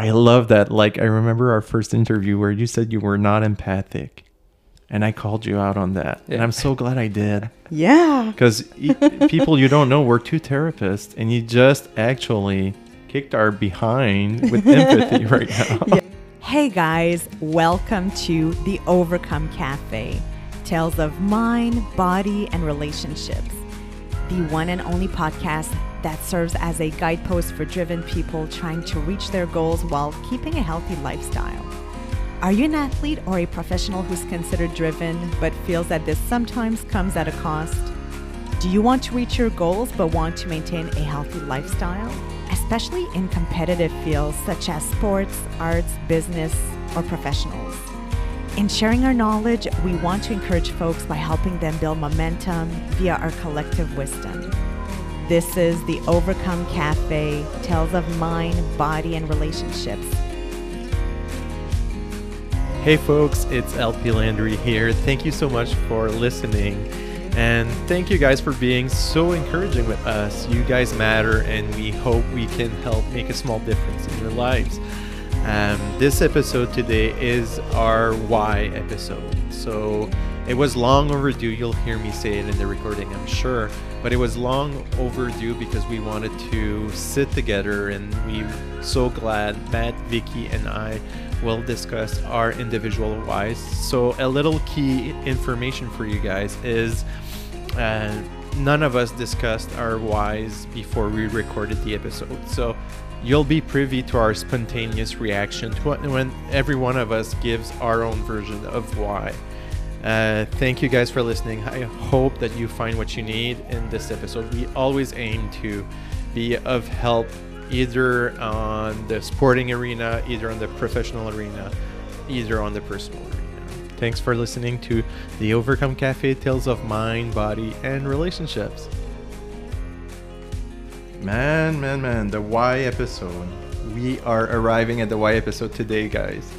I love that. Like I remember our first interview where you said you were not empathic, and I called you out on that, and I'm so glad I did. Yeah. Because people you don't know, were two therapists, and you just actually kicked our behind with empathy right now. Hey guys, welcome to the Overcome Cafe. Tales of mind, body, and relationships. The one and only podcast that serves as a guidepost for driven people trying to reach their goals while keeping a healthy lifestyle. Are you an athlete or a professional who's considered driven but feels that this sometimes comes at a cost? Do you want to reach your goals but want to maintain a healthy lifestyle? Especially in competitive fields such as sports, arts, business, or professionals. In sharing our knowledge, we want to encourage folks by helping them build momentum via our collective wisdom. This is the Overcome Cafe Tales of Mind, Body, and Relationships. Hey folks, it's LP Landry here. Thank you so much for listening. And thank you guys for being so encouraging with us. You guys matter, and we hope we can help make a small difference in your lives. Um, this episode today is our why episode. So it was long overdue. You'll hear me say it in the recording, I'm sure. But it was long overdue because we wanted to sit together, and we're so glad Matt, Vicki, and I will discuss our individual whys. So a little key information for you guys is uh, none of us discussed our whys before we recorded the episode. So you'll be privy to our spontaneous reaction to when every one of us gives our own version of why. Uh, thank you guys for listening. I hope that you find what you need in this episode. We always aim to be of help either on the sporting arena, either on the professional arena, either on the personal arena. Thanks for listening to the Overcome Cafe Tales of Mind, Body, and Relationships. Man, man, man, the why episode. We are arriving at the why episode today, guys.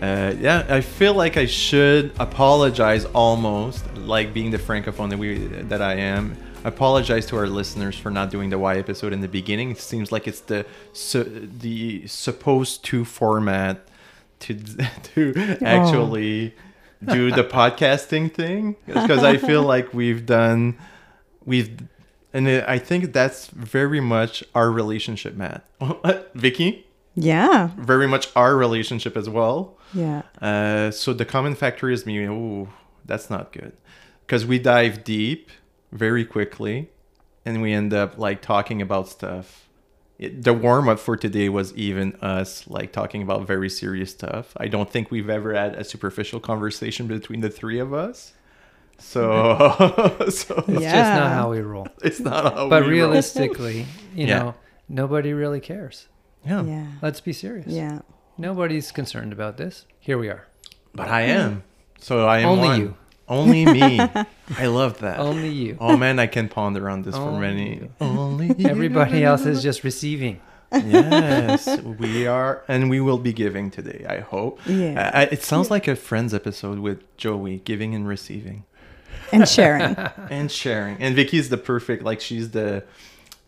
Uh, yeah, I feel like I should apologize almost, like being the francophone that we that I am. Apologize to our listeners for not doing the why episode in the beginning. It seems like it's the su- the supposed to format to to actually do the podcasting thing because I feel like we've done we've and I think that's very much our relationship, Matt. Vicki, Yeah. very much our relationship as well. Yeah. Uh, so the common factor is me. Oh, that's not good, because we dive deep very quickly, and we end up like talking about stuff. It, the warm up for today was even us like talking about very serious stuff. I don't think we've ever had a superficial conversation between the three of us. So, so It's Yeah. just not how we roll. it's not how But we roll. But realistically, you Yeah. know, nobody really cares. yeah. Yeah. Let's be serious. Yeah. Nobody's concerned about this. Here we are. But I am. So I am Only one. you. Only me. I love that. Only you. Oh man, I can ponder on this for many. you. Only you. Everybody else is just receiving. yes, we are, and we will be giving today. I hope. Yeah. Uh, it sounds like a Friends episode with Joey giving and receiving And sharing. and sharing. And Vicki is the perfect, like she's the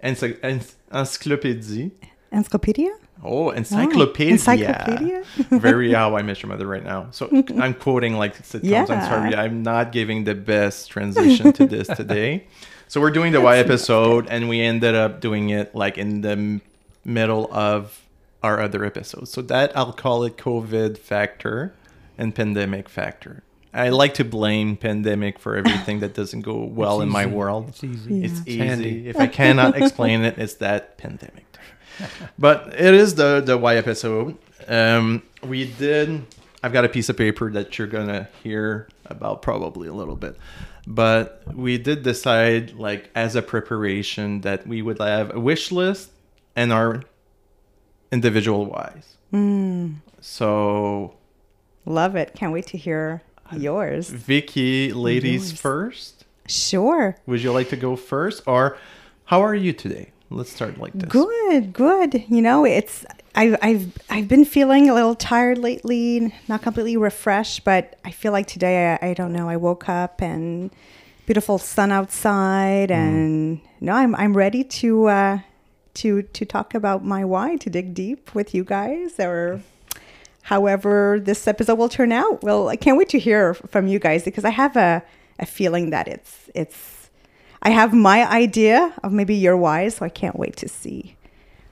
ency- enc- encyclopedia. Encyclopedia? Oh, encyclopedia. encyclopedia? Very how I met your mother right now. So I'm quoting like sitcoms. I'm sorry, I'm not giving the best transition to this today. So we're doing the why episode, and we ended up doing it like in the middle of our other episodes. So that I'll call it COVID factor and pandemic factor. I like to blame pandemic for everything that doesn't go well It's in my world. It's easy. It's It's easy. If I cannot explain it, it's that pandemic. but it is the the why episode. Um, we did. I've got a piece of paper that you're gonna hear about probably a little bit, but we did decide, like as a preparation, that we would have a wish list and our individual whys. So Love it. Can't wait to hear yours. Vicki, ladies Yours. first. Sure. Would you like to go first, or how are you today? Let's start like this. Good, good. You know, it's I've I've I've been feeling a little tired lately, not completely refreshed, but I feel like today I, I don't know. I woke up and beautiful sun outside, and no, I'm I'm ready to uh, to to talk about my why, to dig deep with you guys, or however this episode will turn out. Well, I can't wait to hear from you guys because I have a a feeling that it's it's I have my idea of maybe your why, so I can't wait to see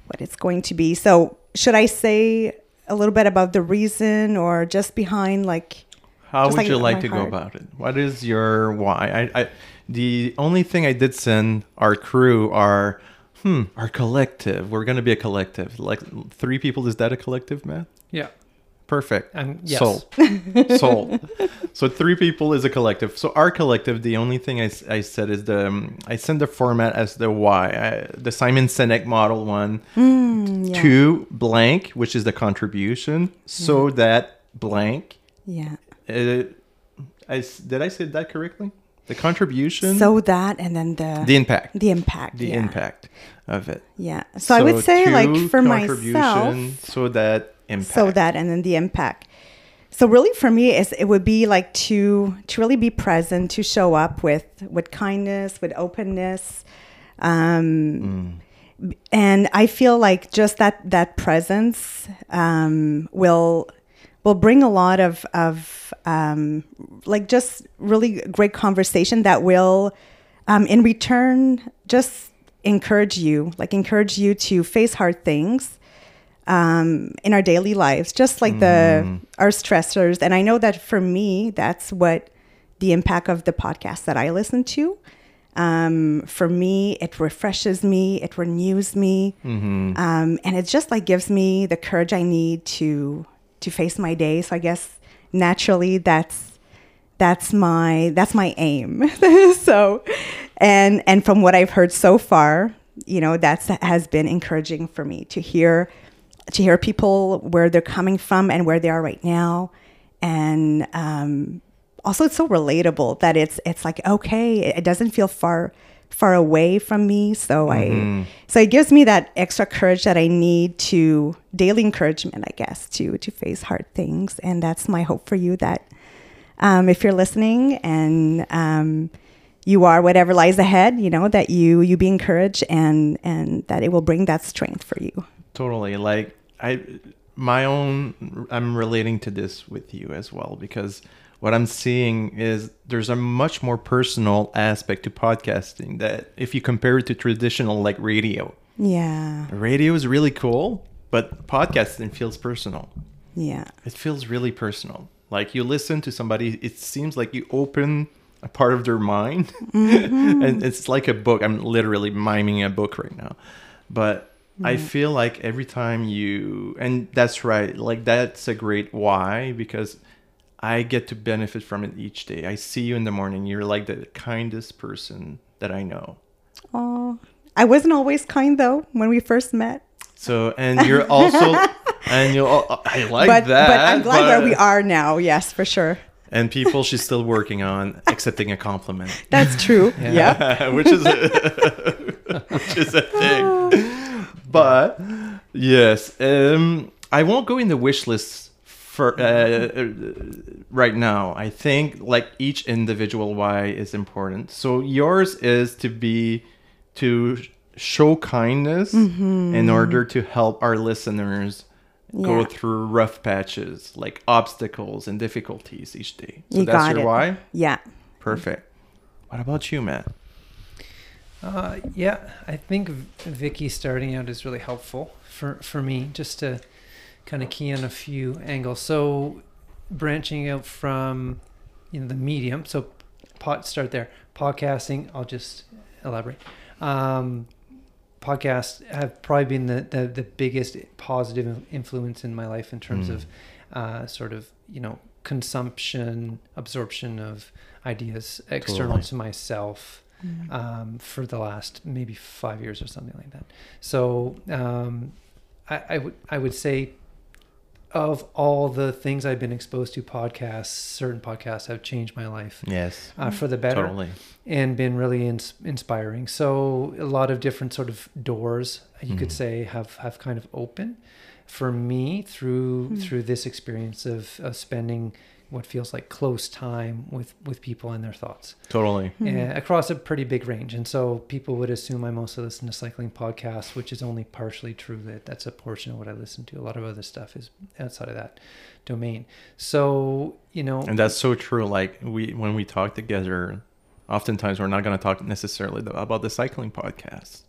what it's going to be. So, should I say a little bit about the reason or just behind like How would like you like to go about it? What is your why? I, I the only thing I did send our crew are hmm, our collective. We're gonna be a collective. Like three people. Is that a collective, Matt? Yeah. Perfect. Um, yes. Sold. Sold. So three people is a collective. So our collective, the only thing I, I said is the um, I send the format as the why, I, the Simon Sinek model one, Mm, yeah. two blank, which is the contribution, so that blank. yeah. Uh, I did I say that correctly? The contribution, So that and then the the impact, the impact. the yeah. impact of it. Yeah. So, I would say like for contribution, myself so that impact. so that and then the impact so really for me is it would be like to to really be present to show up with with kindness with openness um and i feel like just that that presence um will will bring a lot of of um like just really great conversation that will um in return just encourage you like encourage you to face hard things um, in our daily lives, just like the our stressors. And I know that for me, that's what the impact of the podcast that I listen to. Um, for me, it refreshes me, it renews me, um, and it just like gives me the courage I need to to face my day. So I guess naturally, that's that's my that's my aim so and and from what i've heard so far you know that's has been encouraging for me to hear to hear people where they're coming from and where they are right now. And um also it's so relatable that it's it's like okay it doesn't feel far far away from me. So i so it gives me that extra courage that i need to daily encouragement i guess to to face hard things. And that's my hope for you that um, if you're listening and um, you are whatever lies ahead, you know that you you be encouraged and and that it will bring that strength for you. Totally like i my own i'm relating to this with you as well because what i'm seeing is there's a much more personal aspect to podcasting that if you compare it to traditional like radio. Yeah, radio is really cool but podcasting feels personal. Yeah, it feels really personal. Like you listen to somebody it seems like you open a part of their mind. Mm-hmm. And it's like a book. I'm literally miming a book right now. But i mm-hmm. feel like every time you and that's right like that's a great why because i get to benefit from it each day i see you in the morning you're like the kindest person that i know Oh, I wasn't always kind though when we first met, so and you're also and you i like but that but I'm glad where we are now. Yes, for sure. and people she's still working on accepting a compliment That's true. yeah. which is a, which is a thing. But yes, um, I won't go in the wish list for uh, right now. I think like each individual why is important. So yours is to be to show kindness in order to help our listeners go through rough patches like obstacles and difficulties each day. So You that's got your it. why. Yeah. Perfect. What about you, Matt? Uh, yeah, I think Vicki starting out is really helpful for, for me just to kind of key on a few angles. So branching out from you know the medium. So pot start there. Podcasting. I'll just elaborate. Um, podcasts have probably been the, the, the biggest positive influence in my life in terms Mm. of uh, sort of you know consumption, absorption of ideas external Totally. to myself um, for the last maybe five years or something like that. So um, I, I would I would say of all the things I've been exposed to, podcasts, certain podcasts have changed my life Yes, uh, for the better totally. and been really ins- inspiring. So a lot of different sort of doors you could Mhm. say have have kind of opened for me through Hmm. through this experience of, of spending what feels like close time with with people and their thoughts Totally. uh, across a pretty big range. And so people would assume I mostly listen to cycling podcasts, which is only partially true. That that's a portion of what I listen to. A lot of other stuff is outside of that domain. So you know, And that's so true. Like we when we talk together, oftentimes we're not going to talk necessarily about the cycling podcast.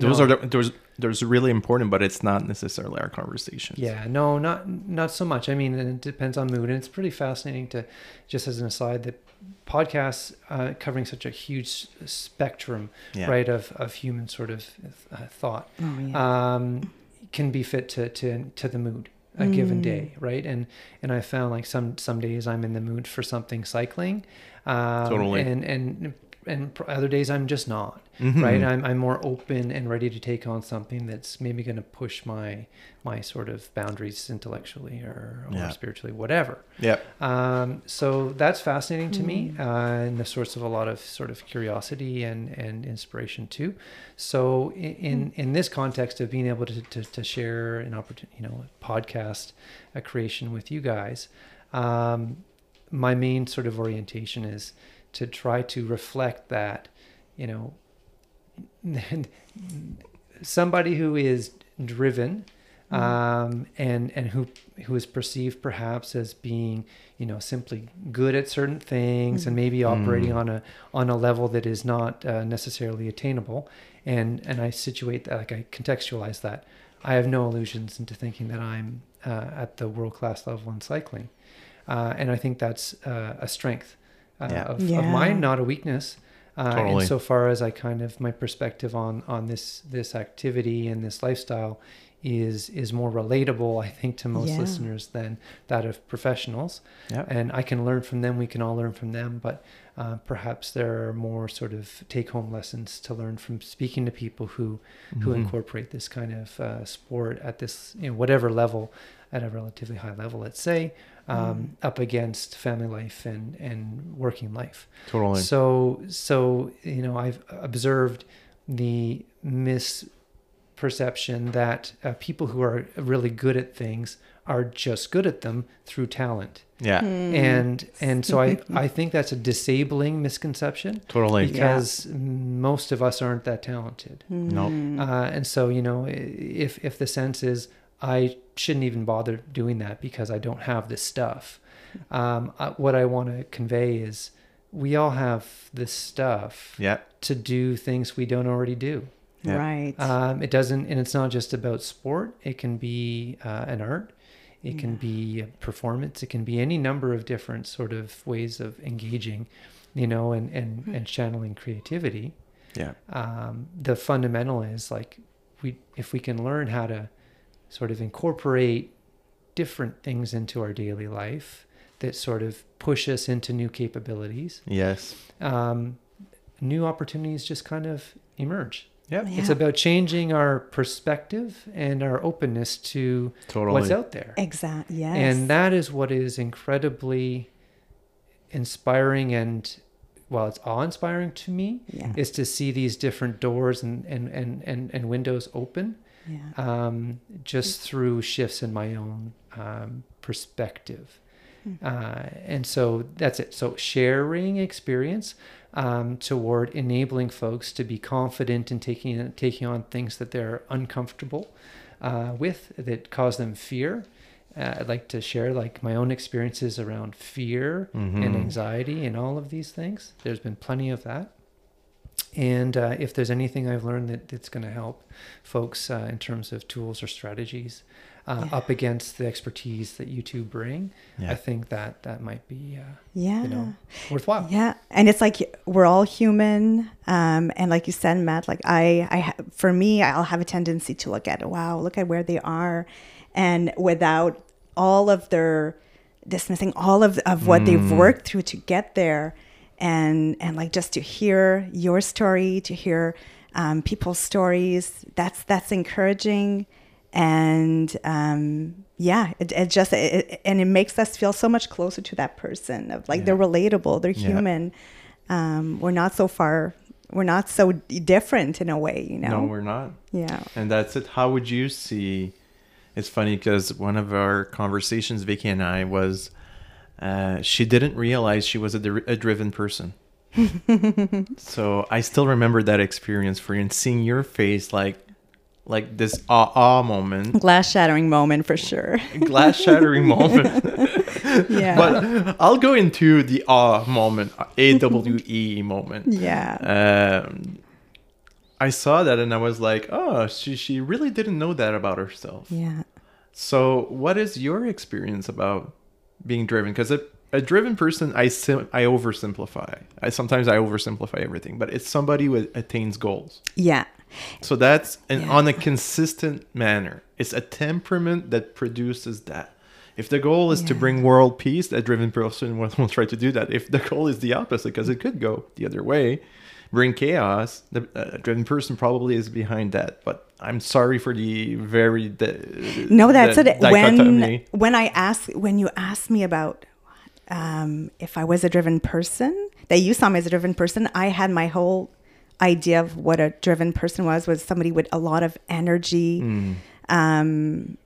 Those No. are the, those those really important, but it's not necessarily our conversation. Yeah, no, not not so much. I mean, it depends on mood, and it's pretty fascinating to, just as an aside, that podcasts uh, covering such a huge spectrum, Yeah. right, of of human sort of uh, thought, Oh, yeah. um, can be fit to to to the mood a given day, right? And and I found like some some days I'm in the mood for something cycling, um, Totally. and and and other days I'm just not Mhm. right I'm, I'm more open and ready to take on something that's maybe going to push my my sort of boundaries intellectually or, or Yeah. spiritually whatever Yeah. um, so that's fascinating to me uh, and the source of a lot of sort of curiosity and, and inspiration too so in, in, in this context of being able to, to, to share an opportunity you know a podcast a creation with you guys um, my main sort of orientation is to try to reflect that you know somebody who is driven um, and and who who is perceived perhaps as being you know simply good at certain things and maybe operating on a on a level that is not uh, necessarily attainable. And and I situate that like I contextualize that. I have no illusions into thinking that I'm uh, at the world class level in cycling. Uh, and I think that's uh, a strength uh, Yeah. of, Yeah. of mine not a weakness uh, Totally. insofar as I kind of my perspective on on this this activity and this lifestyle is is more relatable I think to most Yeah. listeners than that of professionals Yeah. and I can learn from them we can all learn from them but uh, perhaps there are more sort of take home lessons to learn from speaking to people who who Mhm. incorporate this kind of uh, sport at this you know whatever level at a relatively high level let's say um, up against family life and and working life Totally. so, so you know, I've observed the misperception that uh, people who are really good at things are just good at them through talent, yeah. and and so I I think that's a disabling misconception Totally. because most of us aren't that talented, Nope. uh, and so you know, if if the sense is I shouldn't even bother doing that because I don't have this stuff. Um, uh, what I want to convey is we all have this stuff Yeah. to do things we don't already do. Yeah. Right. Um, it doesn't, and it's not just about sport. It can be uh, an art. It can be a performance. It can be any number of different sort of ways of engaging, you know, and and and channeling creativity. Yeah. Um, the fundamental is like we if we can learn how to sort of incorporate different things into our daily life that sort of push us into new capabilities Yes. um, new opportunities just kind of emerge. Yep. It's about changing our perspective and our openness to Totally. what's out there. Exactly. Yes. And that is what is incredibly inspiring and well, it's awe-inspiring to me Yeah. is to see these different doors and and and and, and windows open yeah. um, just through shifts in my own um, perspective. Uh, and so that's it. So sharing experience um, toward enabling folks to be confident in taking taking on things that they're uncomfortable uh, with that cause them fear. Uh, I'd like to share like my own experiences around fear and Mhm. anxiety and all of these things. There's been plenty of that. And uh, if there's anything I've learned that, that's going to help folks uh, in terms of tools or strategies uh, Yeah. up against the expertise that you two bring, Yeah. I think that that might be uh, Yeah. you know worthwhile. Yeah, and it's like we're all human, um, and like you said, Matt, like I, I, ha- for me, I'll have a tendency to look at, wow, look at where they are, and without all of their dismissing all of of what they've worked through to get there, and and like just to hear your story, to hear um, people's stories, that's that's encouraging, and um, yeah, it, it just it, and it makes us feel so much closer to that person of like Yeah. they're relatable, they're Yeah. human. Um, we're not so far, we're not so different in a way, you know. No, we're not. yeah. And that's it. How would you see? It's funny because one of our conversations, Vicki and I, was uh, she didn't realize she was a, dri- a driven person. so I still remember that experience for you and seeing your face like like this ah ah moment, Glass shattering moment for sure. glass shattering moment. Yeah. but I'll go into the ah moment, A W E moment. yeah. Um, I saw that and I was like, oh, she she really didn't know that about herself. yeah. So, what is your experience about being driven? Because a, a driven person, I sim- I oversimplify. I sometimes I oversimplify everything, but it's somebody who attains goals. Yeah. So that's an, Yeah. on a consistent manner. It's a temperament that produces that. If the goal is to bring world peace, a driven person will, will try to do that. If the goal is the opposite, because it could go the other way, bring chaos, the a driven person probably is behind that. But I'm sorry for the very the, No, that's the it. When dichotomy. when I ask when you ask me about um, if I was a driven person, that you saw me as a driven person, I had my whole idea of what a driven person was was somebody with a lot of energy. Mm. Um,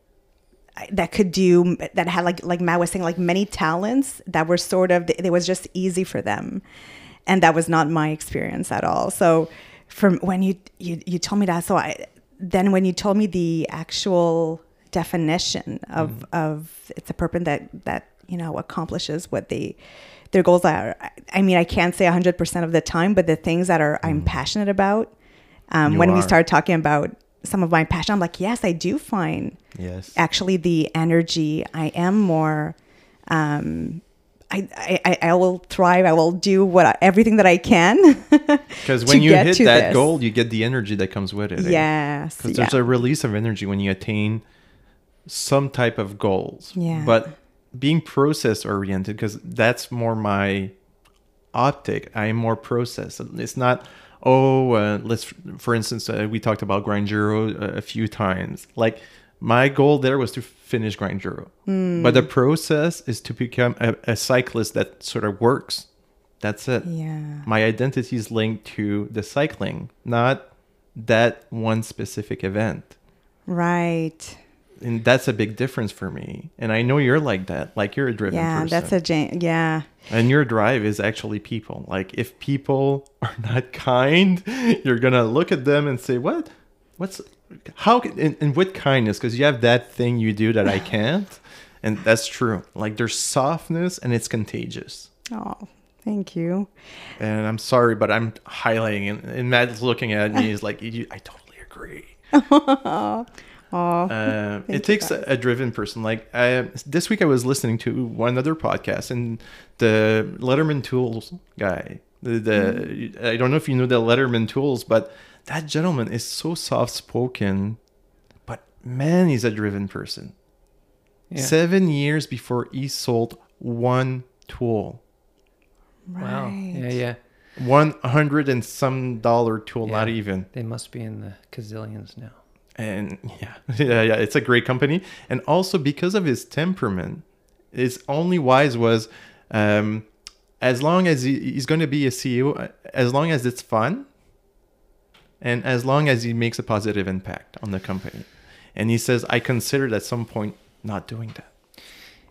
that could do that had like like Matt was saying like many talents that were sort of it was just easy for them and that was not my experience at all so from when you you, you told me that so i then when you told me the actual definition of of it's a person that that you know accomplishes what they their goals are I- mean i can't say 100% of the time but the things that are i'm passionate about um, when we are. start talking about some of my passion i'm like yes i do find Yes. actually the energy i am more um I, I, I- will thrive. I will do what I, everything that I can. Because when you hit that this. goal, you get the energy that comes with it. eh? yes. Because Yeah. there's a release of energy when you attain some type of goals. Yeah. But being process oriented, because that's more my optic. I am more process. It's not, oh, uh, let's, for instance, uh, we talked about Grinduro uh, a few times. Like, my goal there was to finish Grinduro. Hmm. But the process is to become a, a cyclist that sort of works. That's it yeah. my identity is linked to the cycling, not that one specific event. Right. And that's a big difference for me. And I know you're like that. Like you're a driven Yeah. person. That's a Jane. Yeah. and your drive is actually people. Like if people are not kind, you're gonna look at them and say, "What? What's how? can- And, and with kindness, because you have that thing you do that I can't." And that's true. Like there's softness and it's contagious. Oh, thank you. And I'm sorry, but I'm highlighting and, and Matt's looking at me. He's like, "You- I totally agree. Oh, Uh, it takes a, a driven person. Like I, this week, I was listening to one other podcast, and the Leatherman Tools guy. The, the I don't know if you know the Leatherman Tools, but that gentleman is so soft spoken. But man, he's a driven person. Yeah. Seven years before he sold one tool, Wow. right. Yeah, yeah. one hundred and some dollar tool, not even. They must be in the gazillions now. and yeah, yeah, yeah, it's a great company. And also because of his temperament, his only wise was, um, as long as he, he's going to be a CEO, as long as it's fun, and as long as he makes a positive impact on the company. And he says, I considered at some point not doing that.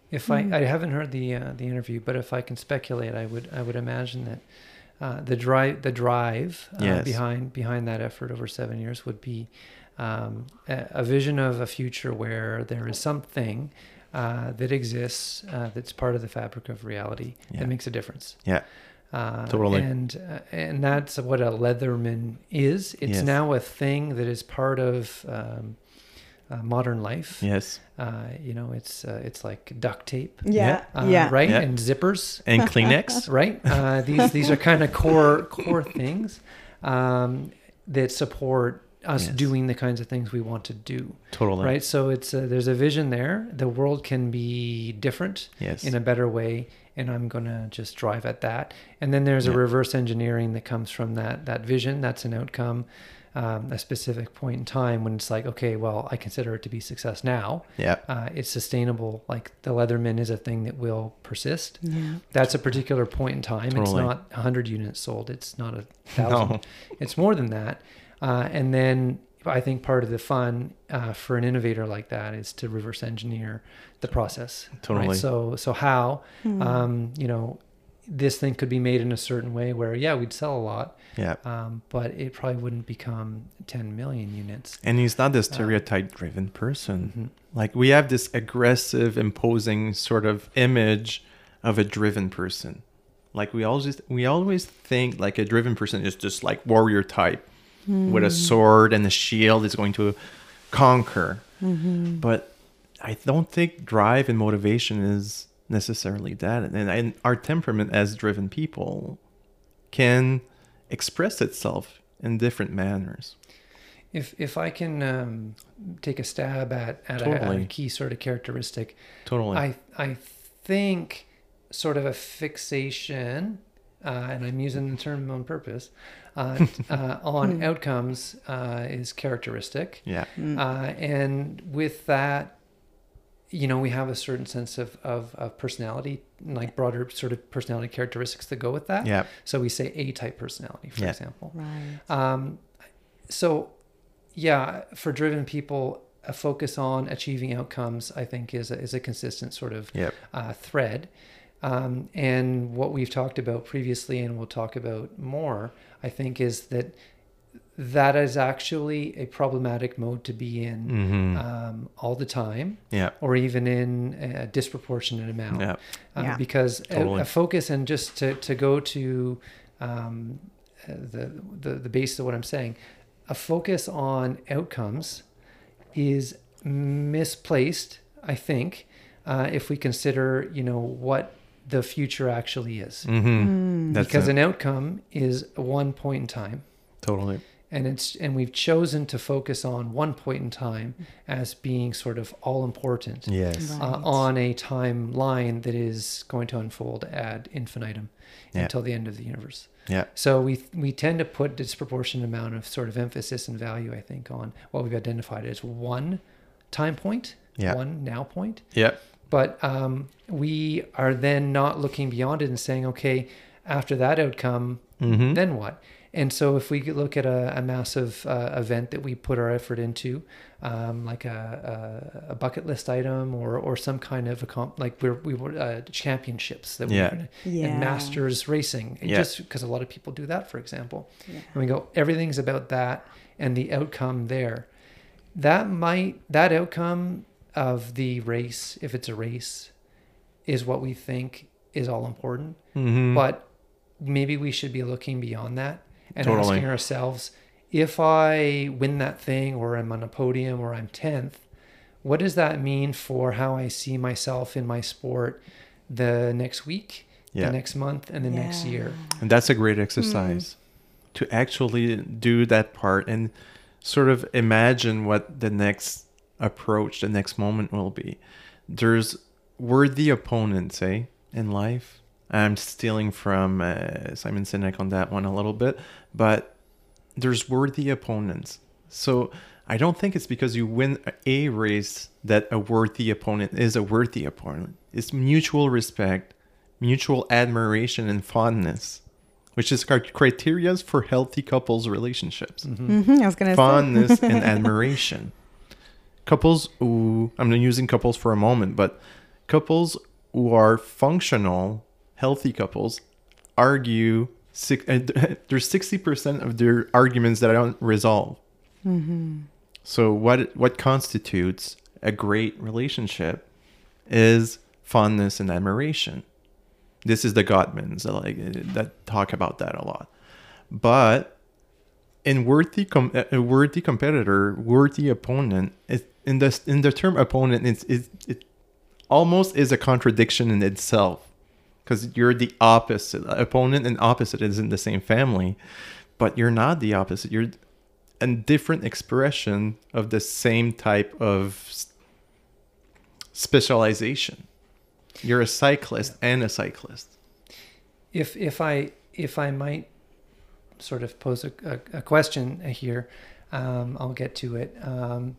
If I, I haven't heard the uh, the interview, but if I can speculate, I would I would imagine that uh, the drive the drive uh, Yes. behind behind that effort over seven years would be um, a, a vision of a future where there is something uh, that exists uh, that's part of the fabric of reality Yeah. that makes a difference. Yeah. Uh, Totally. And uh, and that's what a Leatherman is. It's Yes. now a thing that is part of um, uh, modern life. Yes. Uh, you know, it's uh, it's like duct tape, Yeah. uh, Yeah. right, Yeah. and zippers, And Kleenex. right. Uh, these these are kind of core core things um, that support us Yes. doing the kinds of things we want to do, totally. right? So it's uh, there's a vision there. The world can be different Yes. in a better way, and I'm gonna just drive at that. And then there's a reverse engineering that comes from that that vision. That's an outcome. Um, a specific point in time when it's like, okay, well, I consider it to be success now yeah. uh, it's sustainable. Like the Leatherman is a thing that will persist. Yeah. That's a particular point in time. It's not 100 units sold. It's not a thousand. No. It's more than that. Uh, and then I think part of the fun uh, for an innovator like that is to reverse engineer the process. Totally. Right? So so how um, you know this thing could be made in a certain way where yeah we'd sell a lot, Yeah. um, but it probably wouldn't become 10 million units. And he's not the stereotype driven person. Mhm. Like we have this aggressive, imposing sort of image of a driven person. Like we always we always think like a driven person is just like warrior type with a sword and a shield is going to conquer. But I don't think drive and motivation is necessarily that. And, and our temperament as driven people can express itself in different manners. If if I can um, take a stab at at, a, at a key sort of characteristic, Totally. I I think sort of a fixation, uh, and I'm using the term on purpose, uh, uh, on outcomes uh, is characteristic, yeah. uh, and with that, you know, we have a certain sense of of, of personality, like broader sort of personality characteristics that go with that. Yeah. So we say A type personality, for Yeah. example. Right. Um, so, yeah, for driven people, a focus on achieving outcomes, I think, is a, is a consistent sort of Yep. uh, thread. Um, and what we've talked about previously, and we'll talk about more, I think, is that that is actually a problematic mode to be in Mm-hmm. um, all the time, yeah. or even in a disproportionate amount Yeah. uh, Yeah. because a- Totally. a, focus and just to, to go to um, uh, the, the the base of what I'm saying, a focus on outcomes is misplaced. I think uh, if we consider you know what the future actually is, Mm-hmm. That's because it. an outcome is one point in time totally. and it's and we've chosen to focus on one point in time as being sort of all important Yes. Right. uh, on a timeline that is going to unfold ad infinitum Yeah. until the end of the universe. Yeah. So we we tend to put disproportionate amount of sort of emphasis and value, I think, on what we've identified as one time point, Yeah. one now point. Yeah. But um, we are then not looking beyond it and saying, okay, after that outcome, Mm-hmm. then what? And so if we look at a, a massive uh, event that we put our effort into, um, like a, a, a bucket list item or, or some kind of a comp, like we're, we were uh, championships that Yeah. we're gonna, Yeah. and masters racing, Yeah. just because a lot of people do that, for example. Yeah. And we go, everything's about that and the outcome there. That might, that outcome of the race, if it's a race, is what we think is all important Mm-hmm. but maybe we should be looking beyond that and Totally. asking ourselves if i win that thing or i'm on a podium or i'm 10th what does that mean for how i see myself in my sport the next week Yeah. the next month and the next year And that's a great exercise to actually do that part and sort of imagine what the next approach, the next moment will be. There's worthy opponents, eh, in life. I'm stealing from uh, Simon Sinek on that one a little bit, but there's worthy opponents. So I don't think it's because you win a race that a worthy opponent is a worthy opponent. It's mutual respect, mutual admiration, and fondness, which is cri- criteria for healthy couples relationships. Mhm, I was gonna Fondness and admiration. Couples who I'm using couples for a moment, but couples who are functional, healthy couples argue. Six, uh, there's sixty percent of their arguments that I don't resolve. Mhm. So what what constitutes a great relationship is fondness and admiration. This is the Gottmans that like that talk about that a lot. But in worthy com- a worthy competitor, worthy opponent, it, in the in the term opponent, it's it, it almost is a contradiction in itself because you're the opposite. Opponent and opposite is in the same family, but you're not the opposite. You're a different expression of the same type of specialization. You're a cyclist and a cyclist. if if i if i might sort of pose a, a, a question here um, i'll get to it um,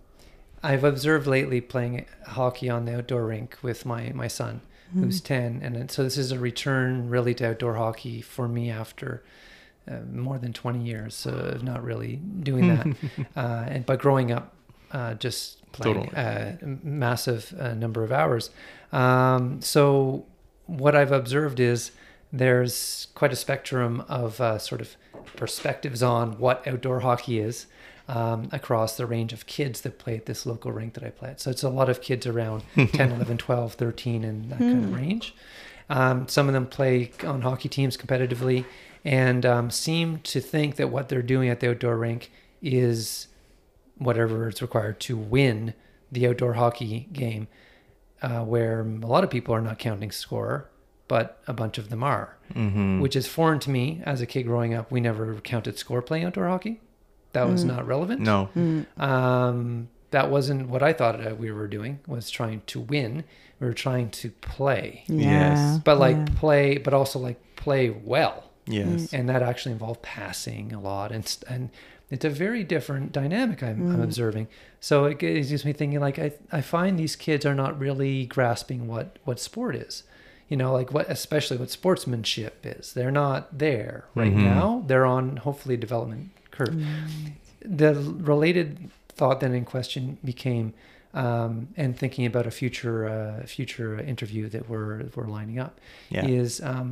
i've observed lately playing hockey on the outdoor rink with my my son who's 10 and so this is a return really to outdoor hockey for me after uh, more than 20 years of not really doing that. uh, and but growing up, uh, just playing Totally. uh, a massive uh, number of hours. Um, so what I've observed is there's quite a spectrum of uh, sort of perspectives on what outdoor hockey is um, across the range of kids that play at this local rink that I play at. So it's a lot of kids around 10, 11, 12, 13, and that kind of range. Um, some of them play on hockey teams competitively and um, seem to think that what they're doing at the outdoor rink is whatever is required to win the outdoor hockey game, uh, where a lot of people are not counting score, but a bunch of them are, Mm-hmm. which is foreign to me as a kid growing up. We never counted score playing outdoor hockey. That was not relevant. No. Um, that wasn't what I thought uh, we were doing. Was trying to win. We were trying to play, Yeah. but like yeah. play, but also like play well Yes. and that actually involved passing a lot and and it's a very different dynamic I'm, I'm observing so it, g- it gives me thinking like I, I find these kids are not really grasping what what sport is you know like what especially what sportsmanship is they're not there right Mhm. now they're on hopefully a development curve the related thought then in question became um, and thinking about a future uh, future interview that we're we're lining up Yeah. is um,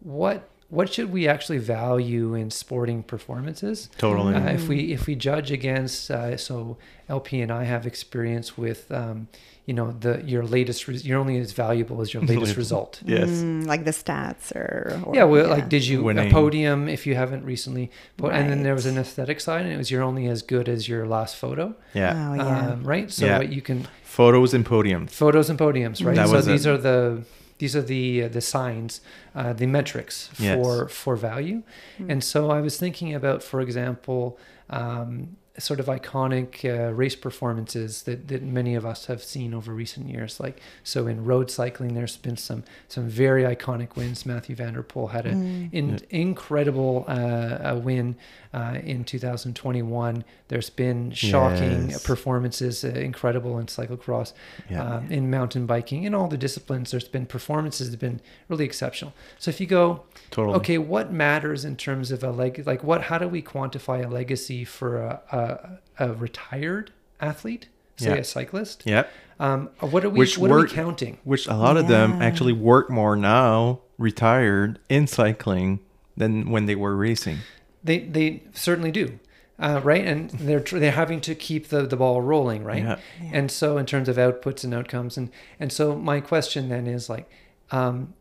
what what should we actually value in sporting performances? Totally. Uh, if we if we judge against, uh, so LP and I have experience with, um, you know, the your latest. Res- you're only as valuable as your latest Latest. result. yes. Mm, like the stats or, or yeah, well, like did you Winning. a podium if you haven't recently? Po- And then there was an aesthetic side, and it was you're only as good as your last photo, Yeah. Oh yeah. um, right? So Yeah. what you can Photos and podiums. photos and podiums, right? That so these it. are the these are the uh, the signs, uh, the metrics Yes. for for value. And so I was thinking about, for example, um, sort of iconic uh, race performances that, that many of us have seen over recent years. Like so, in road cycling, there's been some some very iconic wins. Mathieu van der Poel had an in, incredible uh, a win uh, in 2021. There's been shocking Yes. performances, uh, incredible in cyclocross, Yeah. um, in mountain biking, in all the disciplines. There's been performances that have been really exceptional. So if you go, Totally. okay, what matters in terms of a leg? Like what? How do we quantify a legacy for a, a, a retired athlete, say Yeah. a cyclist? Yep. Um, what are we? Which what are we work- counting? Which a lot of them actually work more now, retired in cycling, than when they were racing. They they certainly do. Uh, right, and they're tr- they're having to keep the, the ball rolling, right? Yeah. Yeah. And so, in terms of outputs and outcomes, and and so my question then is like, um,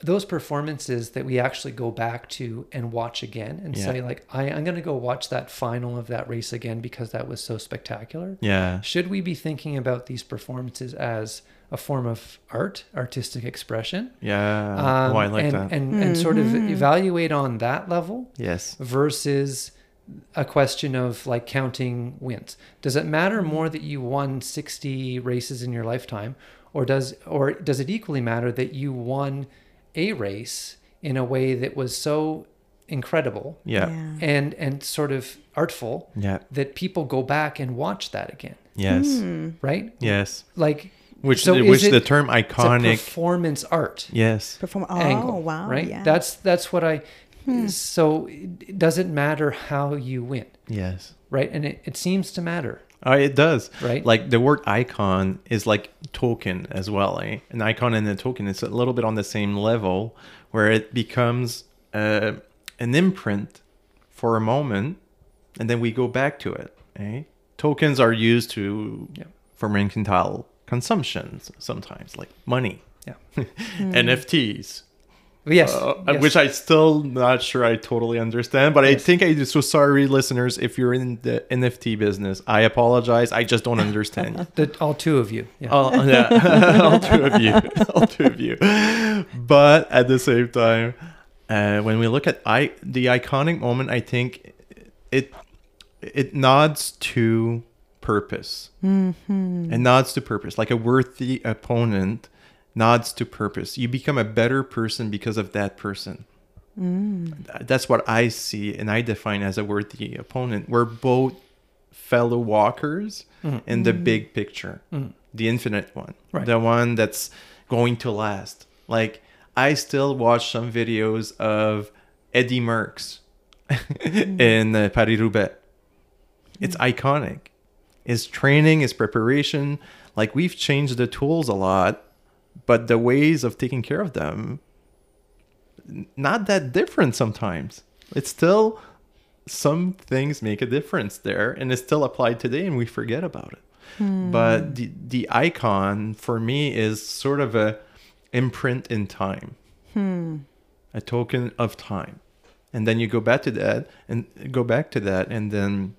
those performances that we actually go back to and watch again and Yeah. say like, I, I'm going to go watch that final of that race again because that was so spectacular. Yeah. Should we be thinking about these performances as a form of art, artistic expression? Yeah. Um, oh, I like and, that. And and sort of Mhm. evaluate on that level yes. versus a question of like counting wins. Does it matter more that you won 60 races in your lifetime or does or does it equally matter that you won a race in a way that was so incredible Yeah. and and sort of artful Yeah. that people go back and watch that again, Yes. Mm. right? Yes. Like Which So is which it- the term it's a iconic. performance art. yes. Perform. Oh angle, wow. right? Yeah. That's that's what I. So it doesn't matter how you win, Yes. right? And it, it seems to matter, Oh, it does. right? Like the word icon is like token as well. Eh? An icon and a token is a little bit on the same level, where it becomes uh, an imprint for a moment, and then we go back to it. Eh? Tokens are used to Yeah. for mercantile consumptions sometimes, like money, Yeah. NFTs, yes, uh, yes. which I still not sure I totally understand, but I think I do. So sorry, listeners, if you're in the NFT business, I apologize. I just don't understand. the, all two of you. Yeah. Oh yeah, all two of you, all two of you. But at the same time, uh, when we look at I the iconic moment, I think it it nods to purpose. Mm-hmm. It nods to purpose, like a worthy opponent nods to purpose. You become a better person because of that person. Mm. That's what I see and I define as a worthy opponent. We're both fellow walkers Mhm. in the big picture, Mhm. the infinite one, Right. the one that's going to last. Like I still watch some videos of Eddie Merckx in uh, Paris Roubaix. It's iconic. His training, his preparation, like we've changed the tools a lot, but the ways of taking care of them, not that different sometimes. It's still some things make a difference there, and it's still applied today, and we forget about it. Hmm. But the the icon for me is sort of a imprint in time, hmm. a token of time, and then you go back to that and go back to that, and then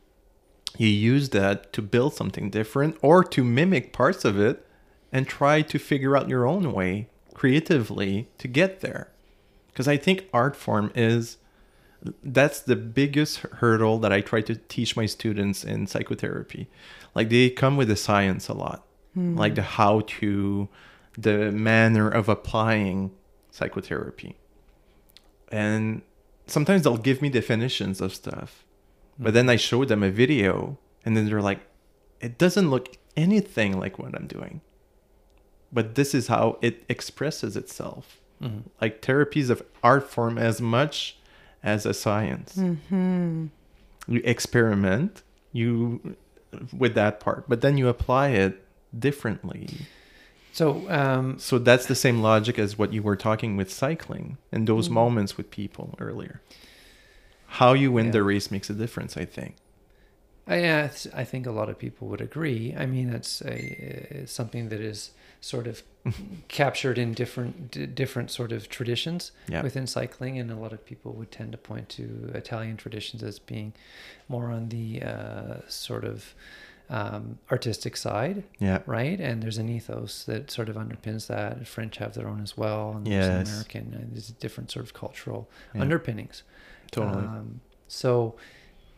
you use that to build something different or to mimic parts of it and try to figure out your own way creatively to get there. Because I think art form is that's the biggest hurdle that I try to teach my students in psychotherapy. Like they come with the science a lot, hmm. like the how to, the manner of applying psychotherapy. And sometimes they'll give me definitions of stuff, but then I show them a video and then they're like, it doesn't look anything like what I'm doing. But this is how it expresses itself. Mm-hmm. Like therapies of art form as much as a science. Mm-hmm. You experiment you with that part, but then you apply it differently. So, um, So that's the same logic as what you were talking with cycling and those mm-hmm. moments with people earlier. How you win Yeah. the race makes a difference, I think. Uh, I, yeah, it's- I think a lot of people would agree. I mean, it's a, something that is sort of captured in different d- different sort of traditions Yeah. within cycling, and a lot of people would tend to point to Italian traditions as being more on the uh, sort of um, artistic side, Yeah. right? And there's an ethos that sort of underpins that. French have their own as well, and Yes. there's American. And there's different sort of cultural Yeah. underpinnings. Totally. Um, so,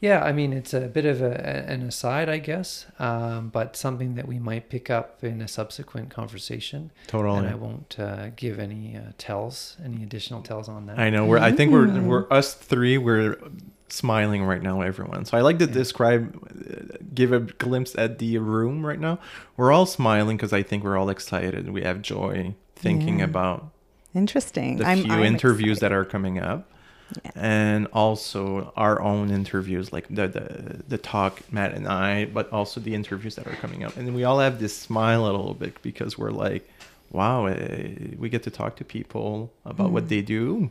yeah, I mean, it's a bit of a, a- an aside, I guess, um, but something that we might pick up in a subsequent conversation. totally. And I won't uh, give any uh, tells, any additional tells on that. I know. We're. I think we're. Mm. We're us three. We're smiling right now, everyone. So I like to Yeah. describe, uh, give a glimpse at the room right now. We're all smiling because I think we're all excited. We have joy thinking Yeah. about Interesting. the I'm, few I'm interviews excited. that are coming up, Yeah. and also our own interviews, like the, the the talk Matt and I, but also the interviews that are coming up. And we all have this smile a little bit because we're like, wow, eh, we get to talk to people about what Mm. they do,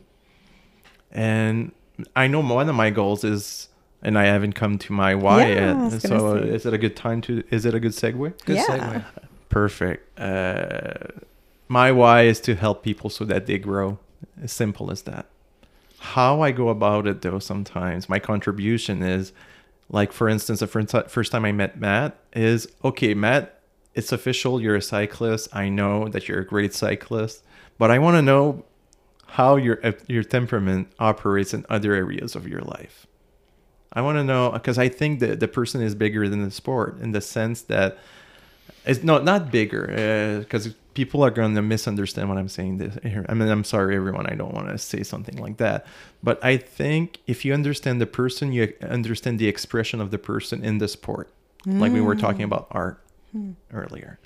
and I know one of my goals is. And I haven't come to my why Yeah, yet. So say. is it a good time to? Is it a good segue? Good Yeah. segue. Perfect. Uh, my why is to help people so that they grow. As simple as that. How I go about it, though, sometimes my contribution is like, for instance, the first, time I met Matt is okay, Matt, it's official. You're a cyclist. I know that you're a great cyclist, but I want to know how your uh, your temperament operates in other areas of your life. I want to know because I think that the person is bigger than the sport in the sense that it's no not bigger because people are going to misunderstand what I'm saying this here. I mean, I'm sorry, everyone. I don't want to say something like that, but I think if you understand the person, you understand the expression of the person in the sport, like we were talking mm. about art hmm. earlier.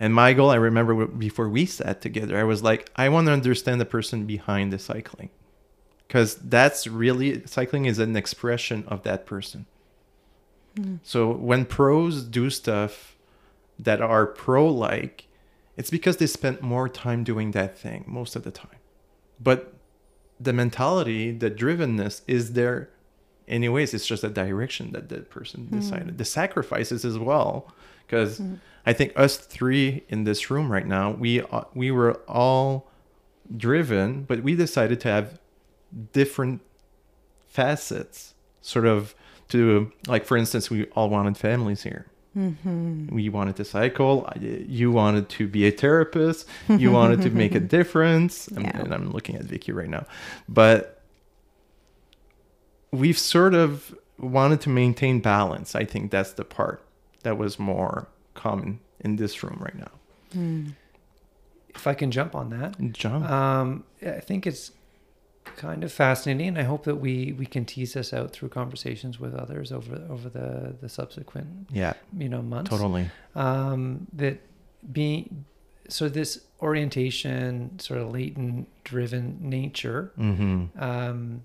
And my goal, I remember before we sat together, I was like, I want to understand the person behind the cycling. Because that's really, cycling is an expression of that person. Hmm. So when pros do stuff that are pro like, it's because they spent more time doing that thing most of the time. But the mentality, the drivenness is there anyways. It's just a direction that the person decided. The sacrifices as well. Because I think us three in this room right now, we uh, we were all driven, but we decided to have different facets, sort of to like for instance, we all wanted families here. We wanted to cycle. You wanted to be a therapist. You wanted to make a difference. I'm- And I'm looking at Vicki right now, but we've sort of wanted to maintain balance. I think that's the part that was more common in this room right now. If I can jump on that, John, um, I think it's kind of fascinating. And I hope that we we can tease this out through conversations with others over over the the subsequent yeah, you know months. totally. um, that being so this orientation sort of latent driven nature Mm-hmm. um,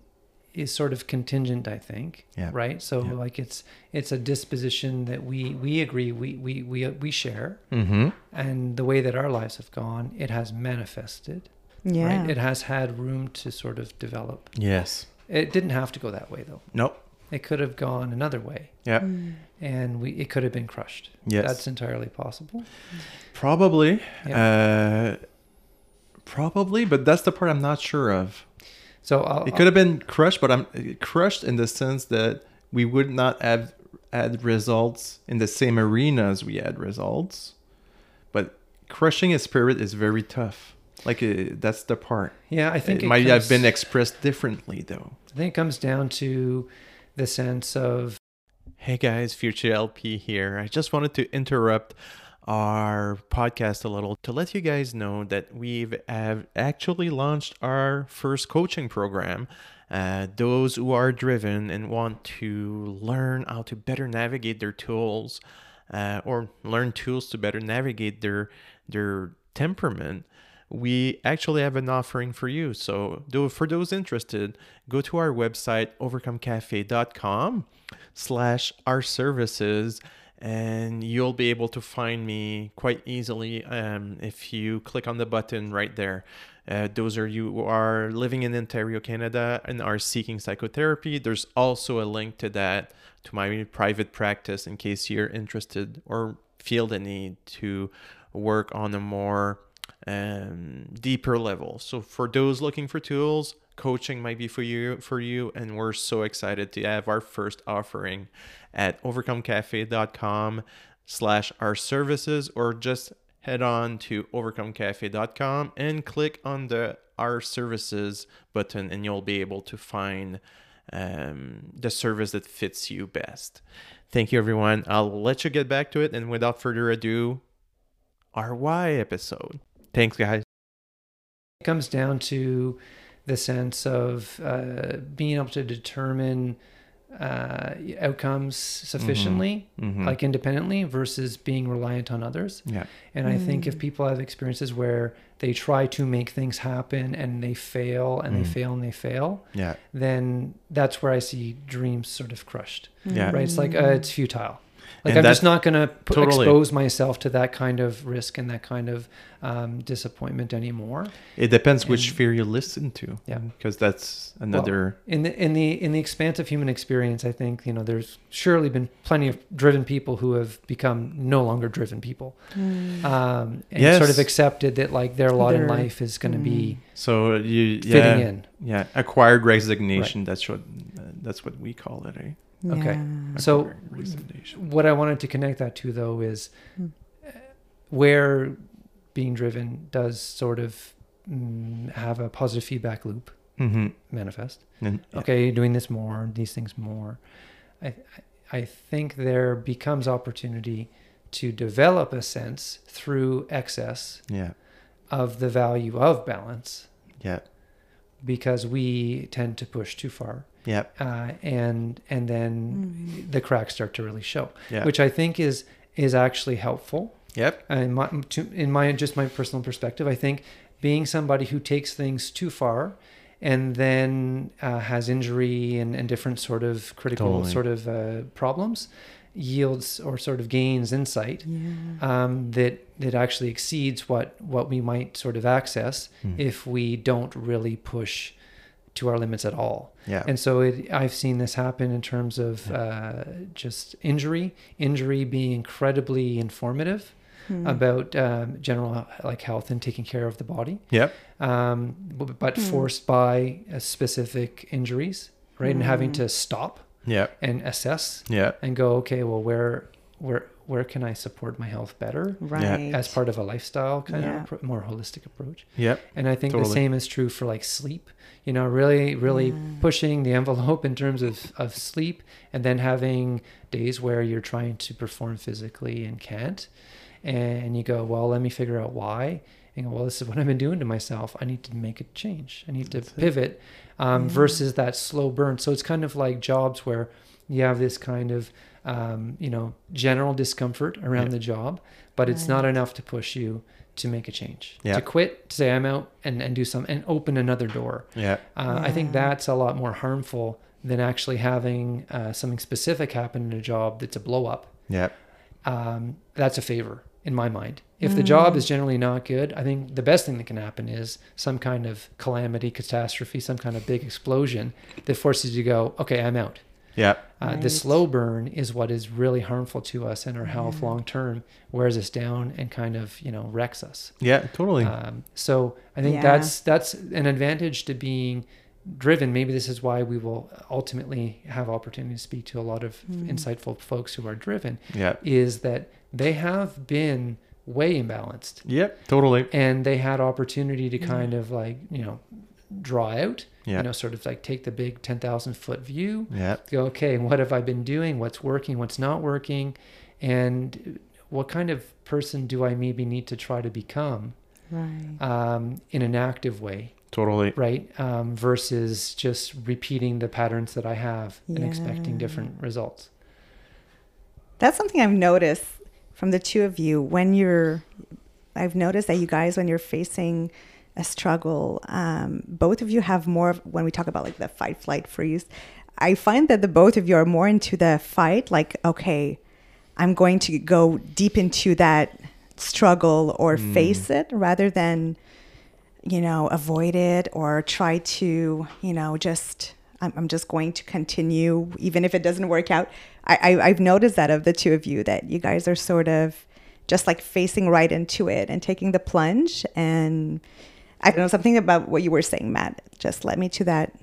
is sort of contingent, I think. Yeah. Right. So Yeah. like it's it's a disposition that we we agree we we we we share, Mm-hmm. and the way that our lives have gone, it has manifested. Yeah. Right. It has had room to sort of develop. Yes. It didn't have to go that way though. Nope. It could have gone another way, Yeah. Mm. and we it could have been crushed. Yes. That's entirely possible. Probably. Uh, probably, but that's the part I'm not sure of. So I'll, It could have been crushed, but I'm crushed in the sense that we would not have had results in the same arena as we had results. But crushing a spirit is very tough. Like uh, that's the part. yeah, I think it, might have been expressed differently, though. I think it comes down to the sense of Hey guys, Future LP here. I just wanted to interrupt our podcast a little to let you guys know that we've have actually launched our first coaching program. Uh, those who are driven and want to learn how to better navigate their tools uh, or learn tools to better navigate their their temperament we actually have an offering for you. So, do for those interested, go to our website overcomecafe.com slash our services and you'll be able to find me quite easily um, if you click on the button right there. Uh, those are you who are living in Ontario, Canada, and are seeking psychotherapy. There's also a link to that to my private practice in case you're interested or feel the need to work on a more um, deeper level. So for those looking for tools, coaching might be for you for you and we're so excited to have our first offering at overcomecafe.com slash our services or just head on to overcomecafe.com and click on the our services button and you'll be able to find um, the service that fits you best. Thank you everyone. I'll let you get back to it and without further ado our why episode thanks guys it comes down to the sense of uh, being able to determine uh, outcomes sufficiently, Mhm. like independently, versus being reliant on others. yeah And I think if Mm. people have experiences where they try to make things happen and they fail and Mm. they fail and they fail, yeah then that's where I see dreams sort of crushed. Yeah. Right? It's like uh, it's futile. Like And I'm just not going to Totally. expose myself to that kind of risk and that kind of um, disappointment anymore. it depends which fear you listen to Yeah. because that's another in the in the in the expanse of human experience, I think you know there's surely been plenty of driven people who have become no longer driven people, Mm. um, and Yes. sort of accepted that like their lot in They're- life is going to be so you yeah, fitting in. yeah acquired resignation that's what uh, that's what we call it eh? Okay. Yeah. So what I wanted to connect that to though is Hmm. uh, where being driven does sort of mm, have a positive feedback loop mm-hmm. manifest. and, okay doing this more these things more i i think there becomes opportunity to develop a sense through excess yeah of the value of balance yeah because we tend to push too far yeah uh, and and then Mm. the cracks start to really show yeah which i think is is actually helpful yep in my to, in my just my personal perspective i think being somebody who takes things too far and then uh, has injury and, and different sort of critical Totally. sort of uh, problems yields or sort of gains insight Yeah. um, that that actually exceeds what what we might sort of access Mm. if we don't really push to our limits at all yeah and so it, I've seen this happen in terms of uh, just injury, injury being incredibly informative Mm. about um, general like health and taking care of the body, yep um, b- but Hmm. forced by uh, specific injuries, right? And having Hmm. to stop Yeah. and assess yeah and go, okay, well, where where where can I support my health better Right. as part of a lifestyle kind Yeah. of appro- more holistic approach? yep And I think the same is true for like sleep. You know, really, really Yeah. pushing the envelope in terms of, of sleep and then having days where you're trying to perform physically and can't. And you go, well, let me figure out why. And go, well, this is what I've been doing to myself. I need to make a change. I need to That's it. pivot um, Yeah. versus that slow burn. So it's kind of like jobs where you have this kind of, um, you know, general discomfort around Yeah. the job, but it's not enough to push you to make a change, Yeah. to quit, to say I'm out and, and do some and open another door. Yeah. Uh, I think that's a lot more harmful than actually having uh, something specific happen in a job that's a blow up. Yeah. Um, that's a favor in my mind. If the job is generally not good, I think the best thing that can happen is some kind of calamity, catastrophe, some kind of big explosion that forces you to go, okay, I'm out. Yeah. Uh, The slow burn is what is really harmful to us and our health long term, wears us down and kind of you know wrecks us. Yeah. Totally. Um, so I think Yeah. that's that's an advantage to being driven. Maybe this is why we will ultimately have opportunity to speak to a lot of insightful folks who are driven. yeah. Is that they have been way imbalanced Yep. Totally. and they had opportunity to kind of like you know draw out. Yeah. You know, sort of like take the big ten thousand foot view Yeah. go okay what have i been doing what's working what's not working and what kind of person do i maybe need to try to become Right. um, in an active way Totally. right um, versus just repeating the patterns that i have and expecting different results That's something I've noticed from the two of you when you're. I've noticed that you guys, when you're facing a struggle, um, both of you have more. of- When we talk about like the fight, flight, freeze, I find that the both of you are more into the fight. Like, okay, I'm going to go deep into that struggle or face it, rather than, you know, avoid it or try to, you know, just. I'm, I'm just going to continue, even if it doesn't work out. I, I, I've noticed that of the two of you, that you guys are sort of just like facing right into it and taking the plunge. And I don't know, something about what you were saying, Matt, just led me to that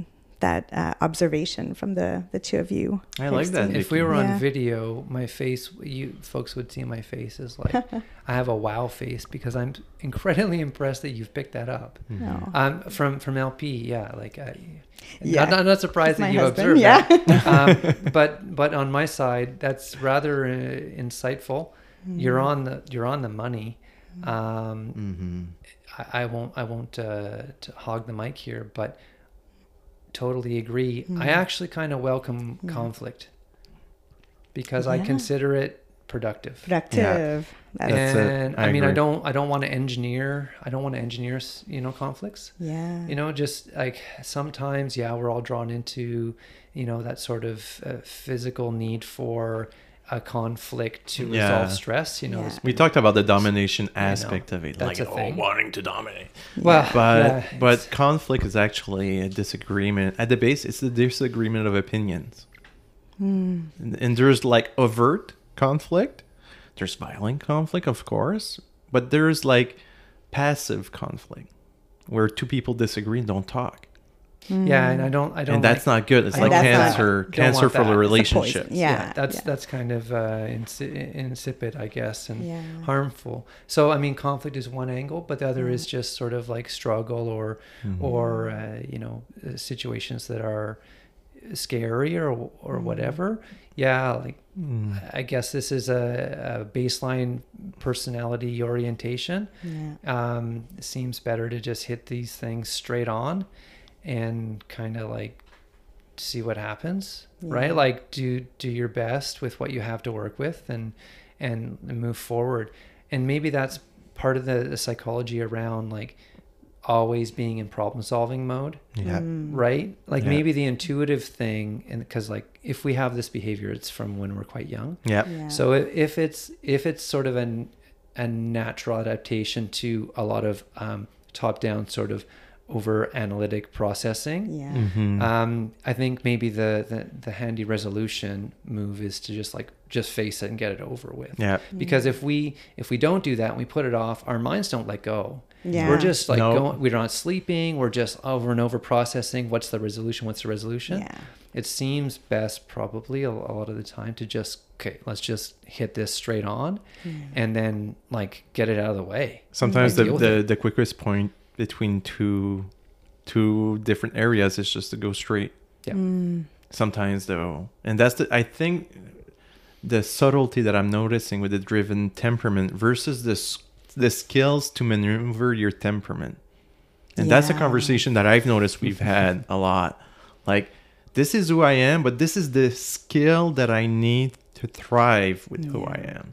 that uh, observation from the the two of you. I like that. if we Vicki. were Yeah. on video my face you folks would see my face is like i have a wow face because i'm incredibly impressed that you've picked that up No. um, from from lp yeah like I, Yeah. not, not, not surprised that you husband, observed yeah. that um, but but on my side that's rather uh, insightful you're Mm-hmm. on the you're on the money um, Mhm. I, I won't I won't uh, to hog the mic here, but totally agree. Mm-hmm. I actually kind of welcome conflict because I consider it productive. Productive. That's, That's it. and I I, mean, I don't I don't want to engineer. I don't want to engineer you know conflicts. yeah. You know, just like sometimes, yeah, we're all drawn into you know that sort of uh, physical need for a conflict to Yeah. resolve stress. You know, Yeah. We talked about the domination aspect of it, that's like oh, wanting to dominate. well, But yeah, but conflict is actually a disagreement at the base. It's the disagreement of opinions, Hmm. and, and there's like overt conflict. There's violent conflict, of course, but there's like passive conflict where two people disagree and don't talk, yeah, and I don't I don't and that's like- not good. It's I like don't- that's not- cancer, don't cancer for the relationship. poison. Yeah, that's yeah. that's kind of uh, insi- insipid, I guess, and Yeah. harmful. So I mean, conflict is one angle, but the other is just sort of like struggle or or uh, you know uh, situations that are scary or or whatever. Yeah, like I guess this is a, a baseline personality orientation. Yeah. Um, seems better to just hit these things straight on and kind of like see what happens Yeah. right like do do your best with what you have to work with and and move forward and maybe that's part of the, the psychology around like always being in problem solving mode Yeah. right like Yeah. maybe the intuitive thing and because like if we have this behavior it's from when we're quite young Yeah. Yeah. so i- if it's if it's sort of an a natural adaptation to a lot of um, top down sort of over analytic processing yeah. Mhm. um, I think maybe the, the the handy resolution move is to just like just face it and get it over with. Yeah. Because if we if we don't do that and we put it off, our minds don't let go. Yeah. We're just like No. going. We're not sleeping. We're just over and over processing. What's the resolution? What's the resolution? Yeah. It seems best probably a, a lot of the time to just okay, let's just hit this straight on, and then like get it out of the way. Sometimes the, the, the quickest point between two two different areas is just to go straight. Yeah. Mm. Sometimes though, and that's the I think the subtlety that I'm noticing with the driven temperament versus the the skills to maneuver your temperament. And that's a conversation that I've noticed we've had a lot. Like this is who I am, but this is the skill that I need to thrive with who I am.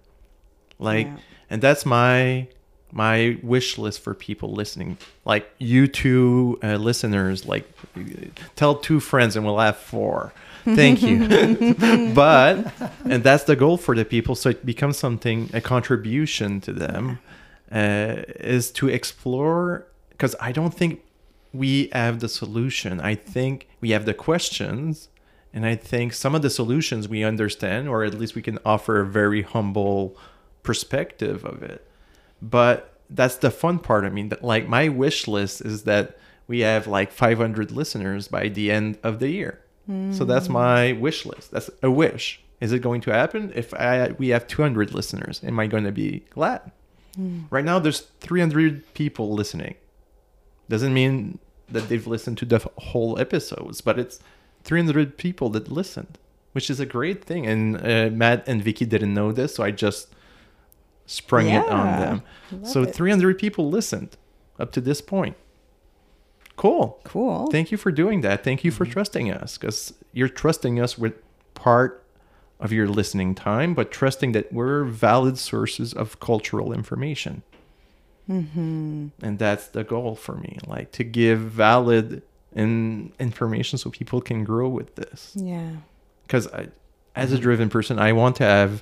Like Yeah. and that's my my wish list for people listening. Like you two uh, listeners like tell two friends and we'll have four. Thank you. But and that's the goal for the people so it becomes something a contribution to them uh, is to explore because i don't think we have the solution. I think we have the questions and i think some of the solutions we understand or at least we can offer a very humble perspective of it but that's the fun part. I mean like my wish list is that we have like 500 listeners by the end of the year. So that's my wish list. That's a wish. Is it going to happen? If I, we have 200 listeners am i going to be glad? Right now there's 300 people listening. Doesn't mean that they've listened to the whole episodes but it's 300 people that listened which is a great thing. And uh, matt and vicki didn't know this so i just sprung it on them. So it. 300 people listened up to this point. Cool. Cool. thank you for doing that. Thank you for trusting us because you're trusting us with part of your listening time but trusting that we're valid sources of cultural information. Mm-hmm. and that's the goal for me like to give valid in information so people can grow with this. Yeah. because as a driven person i want to have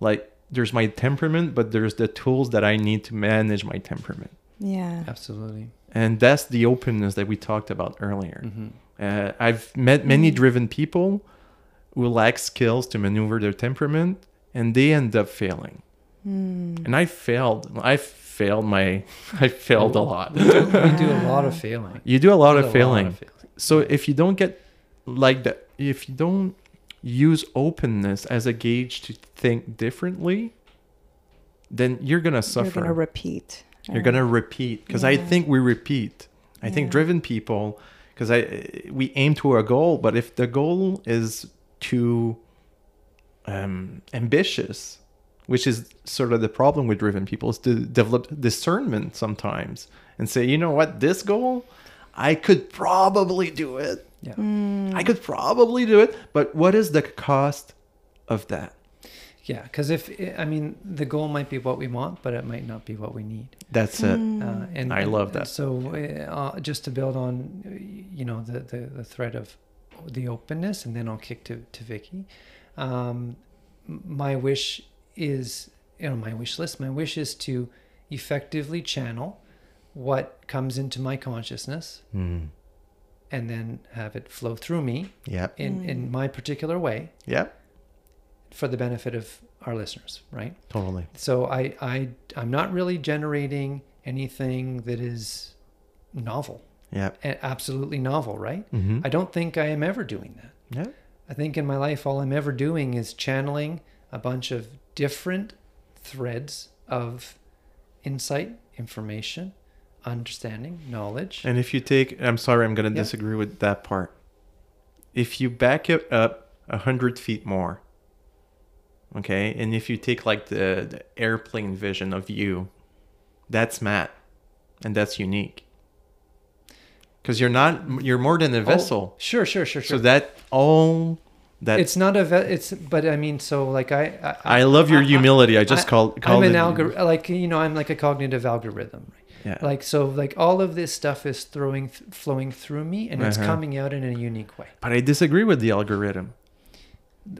like there's my temperament but there's the tools that i need to manage my temperament Yeah. Absolutely. and that's the openness that we talked about earlier hmm uh, i've met many driven people who lack skills to maneuver their temperament and they end up failing Mm. and i failed i failed my i failed a lot We do, a lot of failing. you do a lot of a failing failing. so if you don't get like that if you don't use openness as a gauge to think differently then you're gonna suffer You're gonna repeat. you're gonna repeat because i think we repeat. I think driven people because i we aim to a goal but if the goal is too um ambitious which is sort of the problem with driven people is to develop discernment sometimes and say you know what? This goal i could probably do it Yeah. Mm. i could probably do it but what is the cost of that Yeah. Because if I mean the goal might be what we want, but it might not be what we need. that's it Mm. Uh, and I love that. So uh, just to build on, uh, you know, the, the the thread of the openness, and then I'll kick to to Vicki. Um, my wish is, you know, my wish list. My wish is to effectively channel what comes into my consciousness, mm. And then have it flow through me yep in Mm. in my particular way yep for the benefit of our listeners, right? totally So I, I I'm not really generating anything that is novel, yep a- absolutely novel, right? mm-hmm. I don't think I am ever doing that. yeah I think in my life all I'm ever doing is channeling a bunch of different threads of insight, information, understanding, knowledge. And if you take, I'm sorry, I'm going to Yeah. disagree with that part. If you back it up a hundred feet more, okay, and if you take like the, the airplane vision of you, that's Matt, and that's unique. Because you're not, you're more than a Oh, vessel. sure, sure, sure, sure. So that all that it's not a ve- it's but I mean so like I I love your humility. I just I- called I'm an it- algorithm like you know I'm like a cognitive algorithm right? Yeah. like so like all of this stuff is throwing th- flowing through me and it's Uh-huh. coming out in a unique way but I disagree with the algorithm.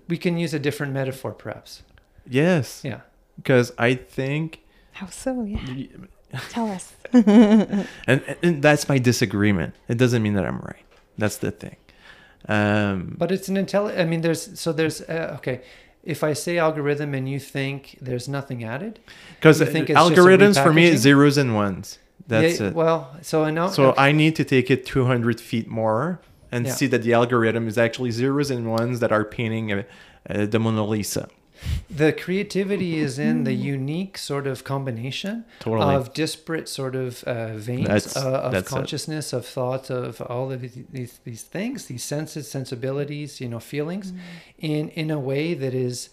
we can use a different metaphor perhaps Yes. yeah Because I think, How so? Yeah. Tell us. and, and that's my disagreement. It doesn't mean that I'm right. That's the thing. Um, but it's an intelligent. i mean there's so there's uh, okay if i say algorithm and you think there's nothing added because you think it's algorithms for me is zeros and ones. That's Yeah, it. well so i know so okay. I need to take it 200 feet more and Yeah. see that the algorithm is actually zeros and ones that are painting uh, uh, the Mona Lisa. The creativity is in the unique sort of combination Totally. of disparate sort of uh, veins That's- uh, of that's it. consciousness, of thought, of all of these, these these things, these senses, sensibilities, you know, feelings, in in a way that is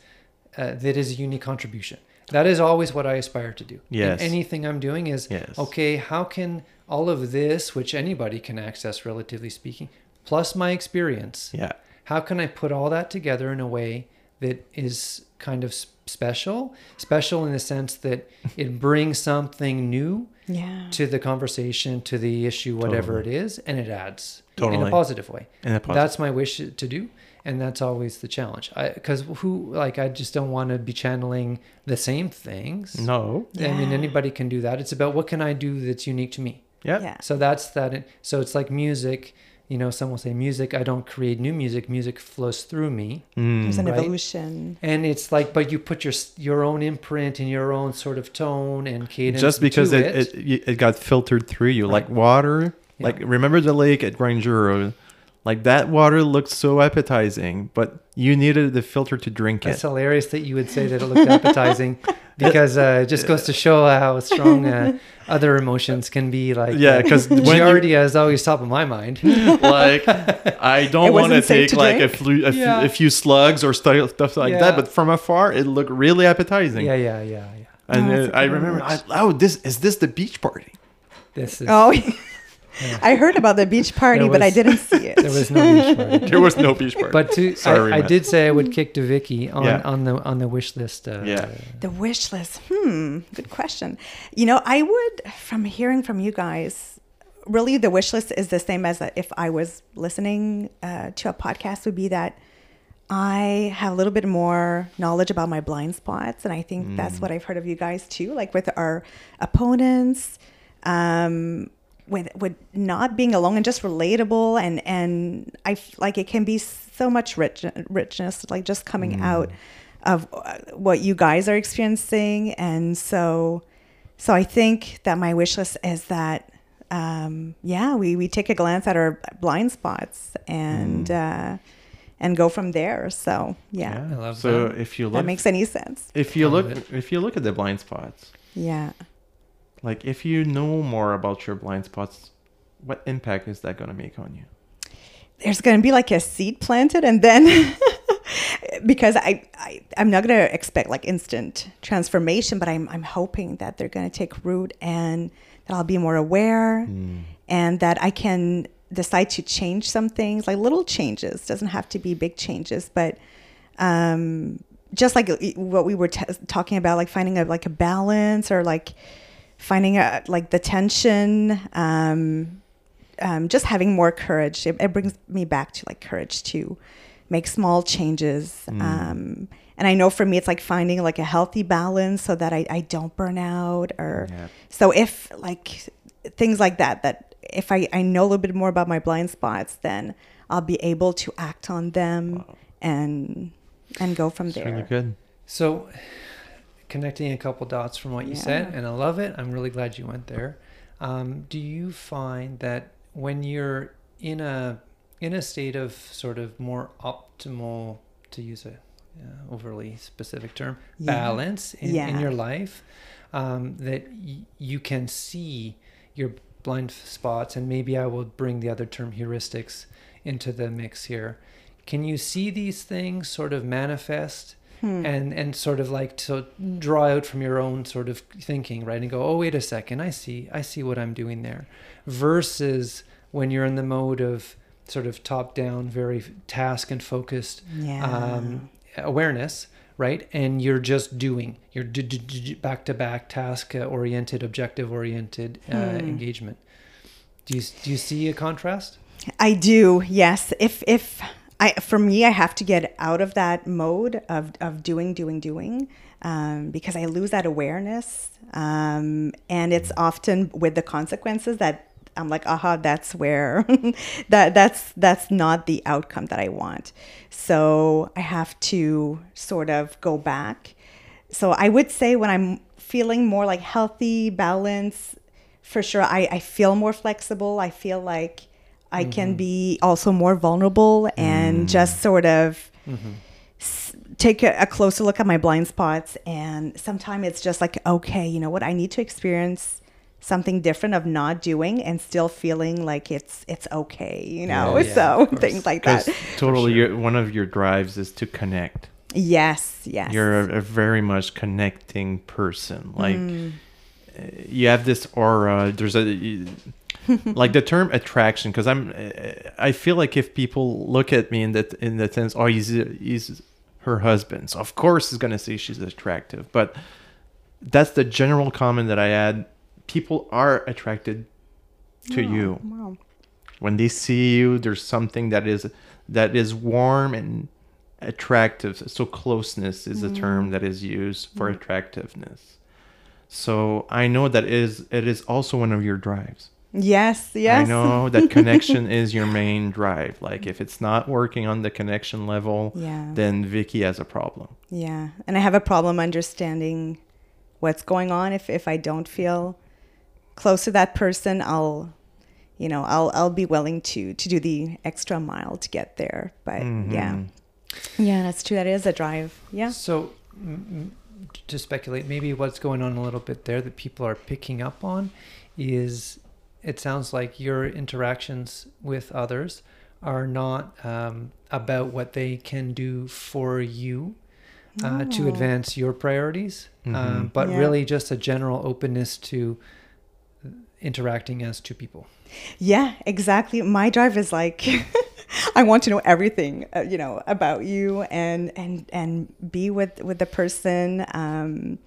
uh, that is a unique contribution. That is always what I aspire to do. In Yes. anything I'm doing is Yes. okay. How can all of this, which anybody can access, relatively speaking, plus my experience, yeah. how can I put all that together in a way that is kind of special. Special in the sense that it brings something new Yeah. to the conversation, to the issue, whatever it is, and it adds totally. in a positive way. In a positive- That's my wish to do, and that's always the challenge. Because who like I just don't want to be channeling the same things. No. I mean anybody can do that. It's about what can I do that's unique to me. Yep. Yeah. So that's that. So it's like music. You know, some will say music. I don't create new music. Music flows through me, Mm. There's an right. evolution. and it's like, but you put your your own imprint and your own sort of tone and cadence. Just because to it, it, it, it got filtered through you, like water. Yeah. Like remember the lake at Grinduro? Like that water looked so appetizing, but you needed the filter to drink it. It's hilarious that you would say that it looked appetizing because uh, it just goes to show how strong uh, other emotions can be. Like, Yeah, because when you, Giardia is always top of my mind. like I don't want to take like a, flu- a, few- Yeah. a few slugs or stuff like Yeah. that, but from afar it looked really appetizing. yeah, yeah, yeah, yeah. And Oh, that's I remember, I, oh, this is this the beach party? This is. Oh, Yeah. I heard about the beach party, There but I didn't see it. There was no beach party. There was no beach party. But to, Sorry, I, I did say I would kick to Vicki on, Yeah. on the on the wish list. Uh, Yeah. The wish list. Hmm. Good question. You know, I would, from hearing from you guys, really the wish list is the same as if I was listening uh, to a podcast, would be that I have a little bit more knowledge about my blind spots. And I think that's what I've heard of you guys too, like with our opponents. Um, with with not being alone and just relatable and and I f- like it can be so much rich richness like just coming out of uh, what you guys are experiencing. And so so I think that my wish list is that um, yeah we we take a glance at our blind spots and uh, and go from there. So yeah, I love so that. if you look, that look, makes any sense. if you look, if you look at the blind spots, yeah like if you know more about your blind spots, what impact is that going to make on you? there's going to be like a seed planted and then because I, I i'm not going to expect like instant transformation but i'm i'm hoping that they're going to take root and that i'll be more aware and that i can decide to change some things like little changes doesn't have to be big changes but um just like what we were t- talking about like finding a like a balance or like finding a like the tension um um, just having more courage. It, it brings me back to like courage to make small changes. Mm. Um, and I know for me, it's like finding like a healthy balance so that I, I don't burn out or Yeah. so if like things like that, that if I, I know a little bit more about my blind spots, then I'll be able to act on them and, and go from It's there. really good. So, connecting a couple dots from what you said, and I love it. I'm really glad you went there. Um, do you find that when you're in a in a state of sort of more optimal, to use a uh, overly specific term, Yeah. balance in, in your life, um, that y- you can see your blind spots, and maybe I will bring the other term heuristics into the mix here. Can you see these things sort of manifest Hmm. and and sort of like to draw out from your own sort of thinking, right? And go, oh wait a second, I see, I see what I'm doing there, versus when you're in the mode of sort of top down, very task and focused yeah. um, awareness, right? And you're just doing, you're back to back task oriented, objective oriented uh, Hmm. engagement. Do you do you see a contrast? I do, yes. If if I for me, I have to get out of that mode of of doing, doing, doing, um, because I lose that awareness, um, and it's often with the consequences that I'm like, aha, that's where that that's that's not the outcome that I want. So I have to sort of go back. So I would say when I'm feeling more like healthy, balance, for sure, I, I feel more flexible. I feel like I can be also more vulnerable and just sort of s- take a, a closer look at my blind spots. And sometimes it's just like, okay, you know what? I need to experience something different of not doing and still feeling like it's it's okay, you know. Yeah, yeah, so of things like that. Because totally, your, one of your drives is to connect. Yes, yes. You're a, a very much connecting person. Like Mm. uh, you have this aura. There's a you- like the term attraction. Because I'm, I feel like if people look at me in that in that sense, oh, he's he's her husband. So of course he's gonna say she's attractive. But that's the general comment that I add. People are attracted to you Wow. when they see you. There's something that is that is warm and attractive. So closeness is a term mm. that is used for mm. attractiveness. So I know that is it is also one of your drives. Yes, yes. I know that connection is your main drive. Like if it's not working on the connection level, Yeah. then Vicki has a problem. Yeah. And I have a problem understanding what's going on. If if I don't feel close to that person, I'll you know, I'll I'll be willing to to do the extra mile to get there. But yeah. Mhm. Yeah, that's true. That is a drive. Yeah. So, m- m- to speculate, maybe what's going on a little bit there that people are picking up on is it sounds like your interactions with others are not um, about what they can do for you uh, to advance your priorities, um, Mhm. but Yeah. really just a general openness to interacting as two people. Yeah, exactly. My drive is like I want to know everything, uh, you know, about you and and and be with with the person. Um,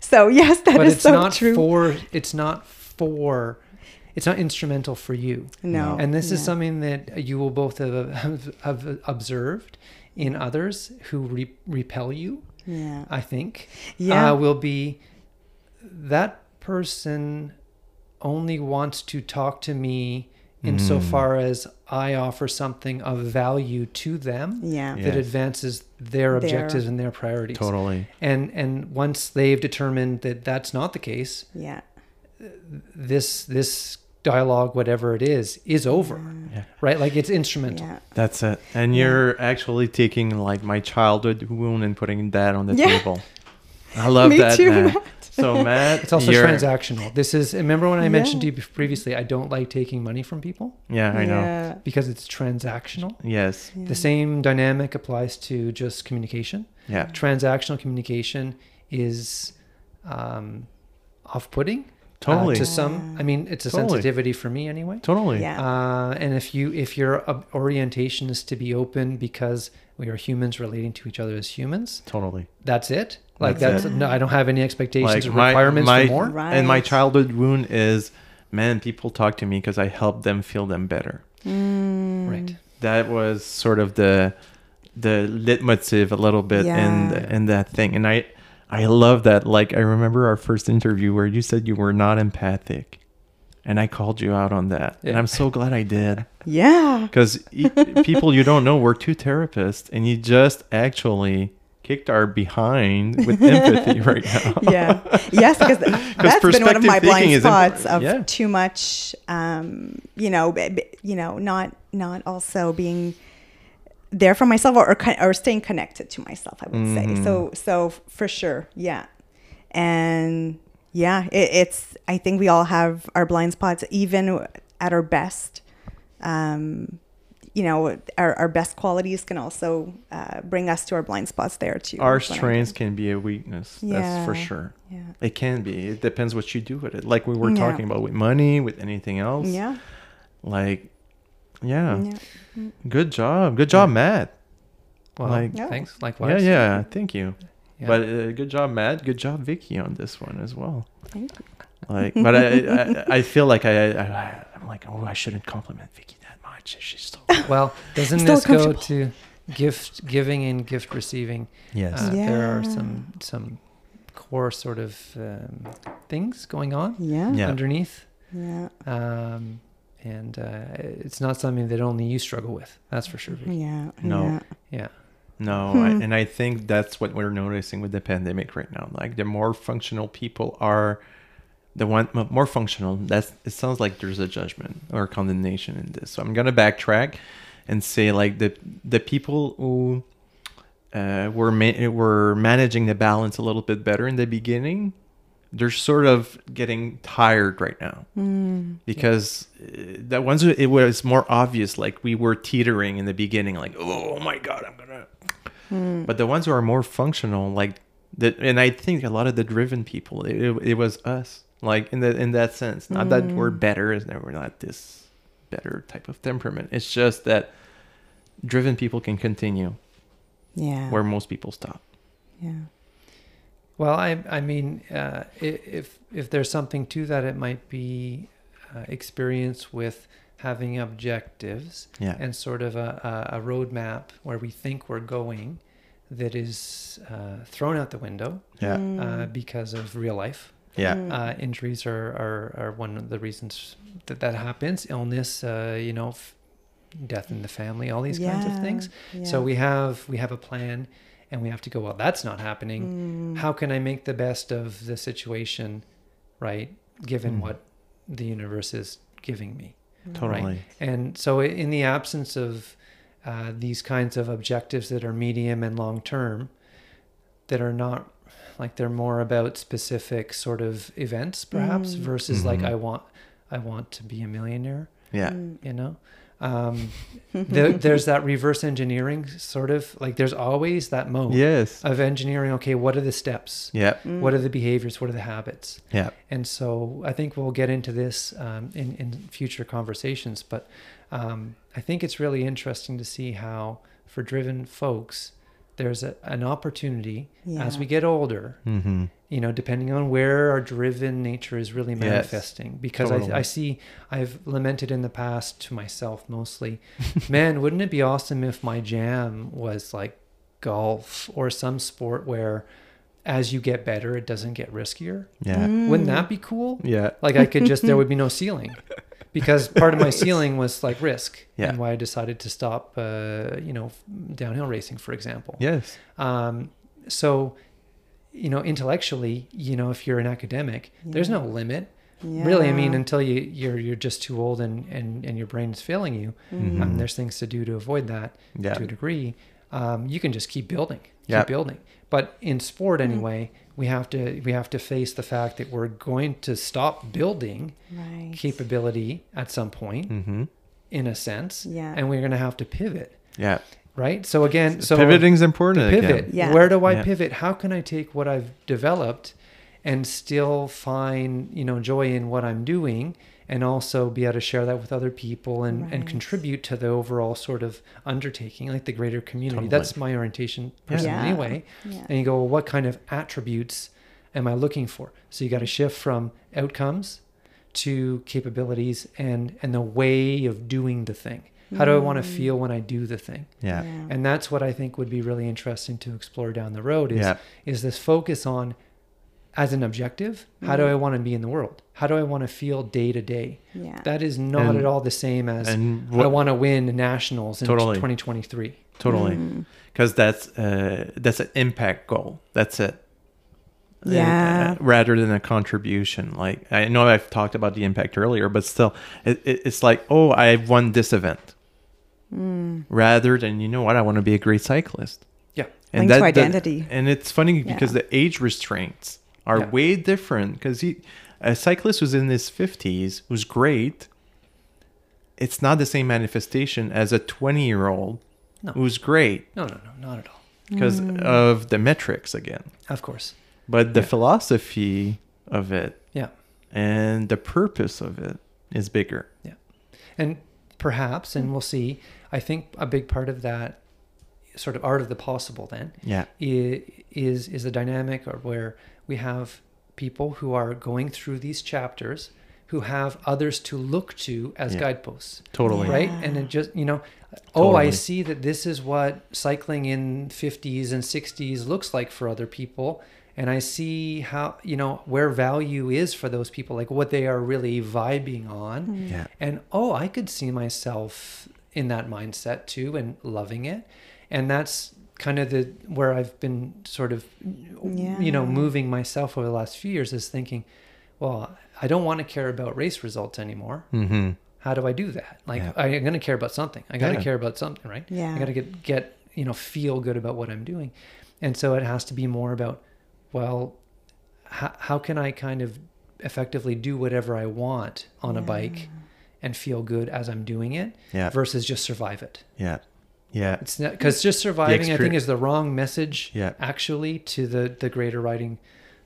so yes, that is but it's so not true. for it's not for it's not instrumental for you. no, And this is something that you will both have, have, have observed in others who re- repel you, Yeah, I think. yeah, Uh, will be that person only wants to talk to me Mm. insofar as I offer something of value to them yeah, Yeah. that Yes. advances their Their- objectives and their priorities. Totally. And and once they've determined that that's not the case, yeah, this this dialogue, whatever it is, is over. Yeah. Right? Like it's instrumental. yeah. That's it. And Yeah. you're actually taking like my childhood wound and putting that on the Yeah. table. I love Me that, too, Matt. Matt. So Matt, It's also you're- transactional. This is remember when I mentioned to you previously, I don't like taking money from people Yeah, I know. Yeah, because it's transactional. Yes. yeah. The same dynamic applies to just communication. Yeah. Transactional communication is um, off-putting uh, Totally. to some. I mean, it's a Totally. sensitivity for me anyway. totally. Yeah. Uh, and if you if your uh, orientation is to be open because we are humans relating to each other as humans, Totally. that's it. Like That's that's, it. no, I don't have any expectations Like or my- requirements my- for more. Right. And my childhood wound is, man, people talk to me because I help them feel them better. Mm. Right. That was sort of the the leitmotiv a little bit in Yeah. in that thing. And I I love that. Like I remember our first interview where you said you were not empathic. And I called you out on that. And I'm so glad I did. Yeah. Because people you don't know, were two therapists, and you just actually kicked our behind with empathy right now. yeah yes because that's been one of my blind thinking is important. spots of Yeah. too much um you know you know not not also being there for myself or or, or staying connected to myself i would say Mhm. so so for sure yeah and yeah it, it's i think we all have our blind spots even at our best um you know our, our best qualities can also uh, bring us to our blind spots there too Our is what I strengths can be a weakness. That's for sure. yeah It can be. It depends what you do with it. Like we were Yeah. talking about with money, with anything else. yeah Like, yeah. yeah Good job. Good job, Matt. Well, Like- Yeah. thanks. Yeah, Likewise. yeah. Thank you. Yeah. But uh, good job, Matt. Good job, Vicki, on this one as well. Thank you. Like, but I, I, I feel like I, I, I'm like, oh, I shouldn't compliment Vicki that much. She's so. Well, doesn't Still this go to gift giving and gift receiving? Yes. Uh, There are some some core sort of um, things going on Yeah. Yeah. underneath, Yeah. um, and uh, it's not something that only you struggle with. That's for sure. Vicki. Yeah. No. Yeah. Yeah. No, Hmm. I, and I think that's what we're noticing with the pandemic right now. Like the more functional people are, the one more functional. That's it sounds like there's a judgment or condemnation in this. So I'm gonna backtrack and say like the the people who uh, were ma- were managing the balance a little bit better in the beginning. They're sort of getting tired right now Mm. because uh, that ones it was more obvious like we were teetering in the beginning like oh my god i'm gonna Mm. but the ones who are more functional like that and i think a lot of the driven people it, it, it was us like in the in that sense not that we're Mm. better is that we're not this better type of temperament it's just that driven people can continue Yeah. where most people stop. yeah. Well, I I mean, uh, if if there's something to that, it might be uh, experience with having objectives Yeah. and sort of a, a, a roadmap where we think we're going that is uh, thrown out the window Yeah. Mm. uh, because of real life. Yeah. Mm. Uh, injuries are, are, are one of the reasons that that happens. Illness, uh, you know, f- death in the family, all these kinds of Yeah, things. So we have we have a plan, and we have to go. Well, that's not happening. Mm. How can I make the best of the situation, right? Given Mm. what the universe is giving me. Totally. And so, in the absence of uh, these kinds of objectives that are medium and long term, that are not like they're more about specific sort of events, perhaps, Mm. versus like Mhm. I want, I want to be a millionaire. Yeah. Mm. You know, um, there, there's that reverse engineering sort of like there's always that mode Yes. of engineering. Okay, what are the steps? Yeah. Mm. What are the behaviors? What are the habits? Yeah. And so I think we'll get into this um, in, in future conversations. But um, I think it's really interesting to see how, for driven folks, there's a, an opportunity as we get older, Mm-hmm. you know, depending on where our driven nature is really Yes. manifesting. Because Totally. I, I see, I've lamented in the past to myself mostly, man, wouldn't it be awesome if my jam was like golf or some sport where as you get better, it doesn't get riskier? Yeah. Wouldn't Mm. that be cool? Yeah. Like I could just there would be no ceiling because part of my ceiling was like risk Yeah. and why I decided to stop uh, you know downhill racing for example. Yes. Um, so you know intellectually you know if you're an academic there's no limit really I mean until you you're you're just too old and and and your brain is failing you. Mm-hmm. Um, there's things to do to avoid that Yeah. to a degree. Um, you can just keep building, keep Yeah. building. But in sport Mm. anyway, we have to we have to face the fact that we're going to stop building right. capability at some point, Mm-hmm. in a sense, Yeah. and we're going to have to pivot, Yeah. right? So again, so pivoting's important. pivot. Again. Yeah. Where do I Yeah. pivot? How can I take what I've developed and still find, you know, joy in what I'm doing and also be able to share that with other people and, and contribute to the overall sort of undertaking, like the greater community. Totally. That's my orientation personally Yeah. anyway. Yeah. And you go, well, what kind of attributes am I looking for? So you got to shift from outcomes to capabilities and and the way of doing the thing. How do I want to Mm. feel when I do the thing? Yeah. and that's what I think would be really interesting to explore down the road is Yeah. is this focus on as an objective how do Mm. I want to be in the world how do I want to feel day to day yeah. that is not And- at all the same as And I want to win nationals in Totally. 2023 totally Mm. because that's uh, that's an impact goal. That's it. And, Yeah. uh, rather than a contribution. Like I know I've talked about the impact earlier, but still, it, it, it's like, oh, I've won this event. Mm. Rather than you know what, I want to be a great cyclist. yeah Linked to identity. and it's funny because the age restraints are Yeah. way different. Because he, a cyclist who's in his fifties, who's great. It's not the same manifestation as a twenty-year-old No. who's great no no no not at all because Mm. of the metrics again. of course But the Yeah. philosophy of it yeah and the purpose of it is bigger. Yeah. And perhaps and we'll see I think a big part of that sort of art of the possible then Yeah. is is the dynamic or where we have people who are going through these chapters who have others to look to as Yeah. guideposts Totally. right Yeah. and it just you know oh i see that this is what cycling in 50s and 60s looks like for other people and i see how you know where value is for those people like what they are really vibing on mm-hmm. Yeah. and oh i could see myself in that mindset too and loving it and that's kind of the where i've been sort of you know moving myself over the last few years is thinking well i don't want to care about race results anymore Mm-hmm. how do i do that like Yeah. i'm going to care about something i got to Yeah. care about something right Yeah. i got to get get you know feel good about what i'm doing and so it has to be more about well how, how can i kind of effectively do whatever i want on a bike and feel good as i'm doing it Yeah. versus just survive it Yeah. Yeah. it's not because just surviving i think is the wrong message Yeah. actually to the the greater riding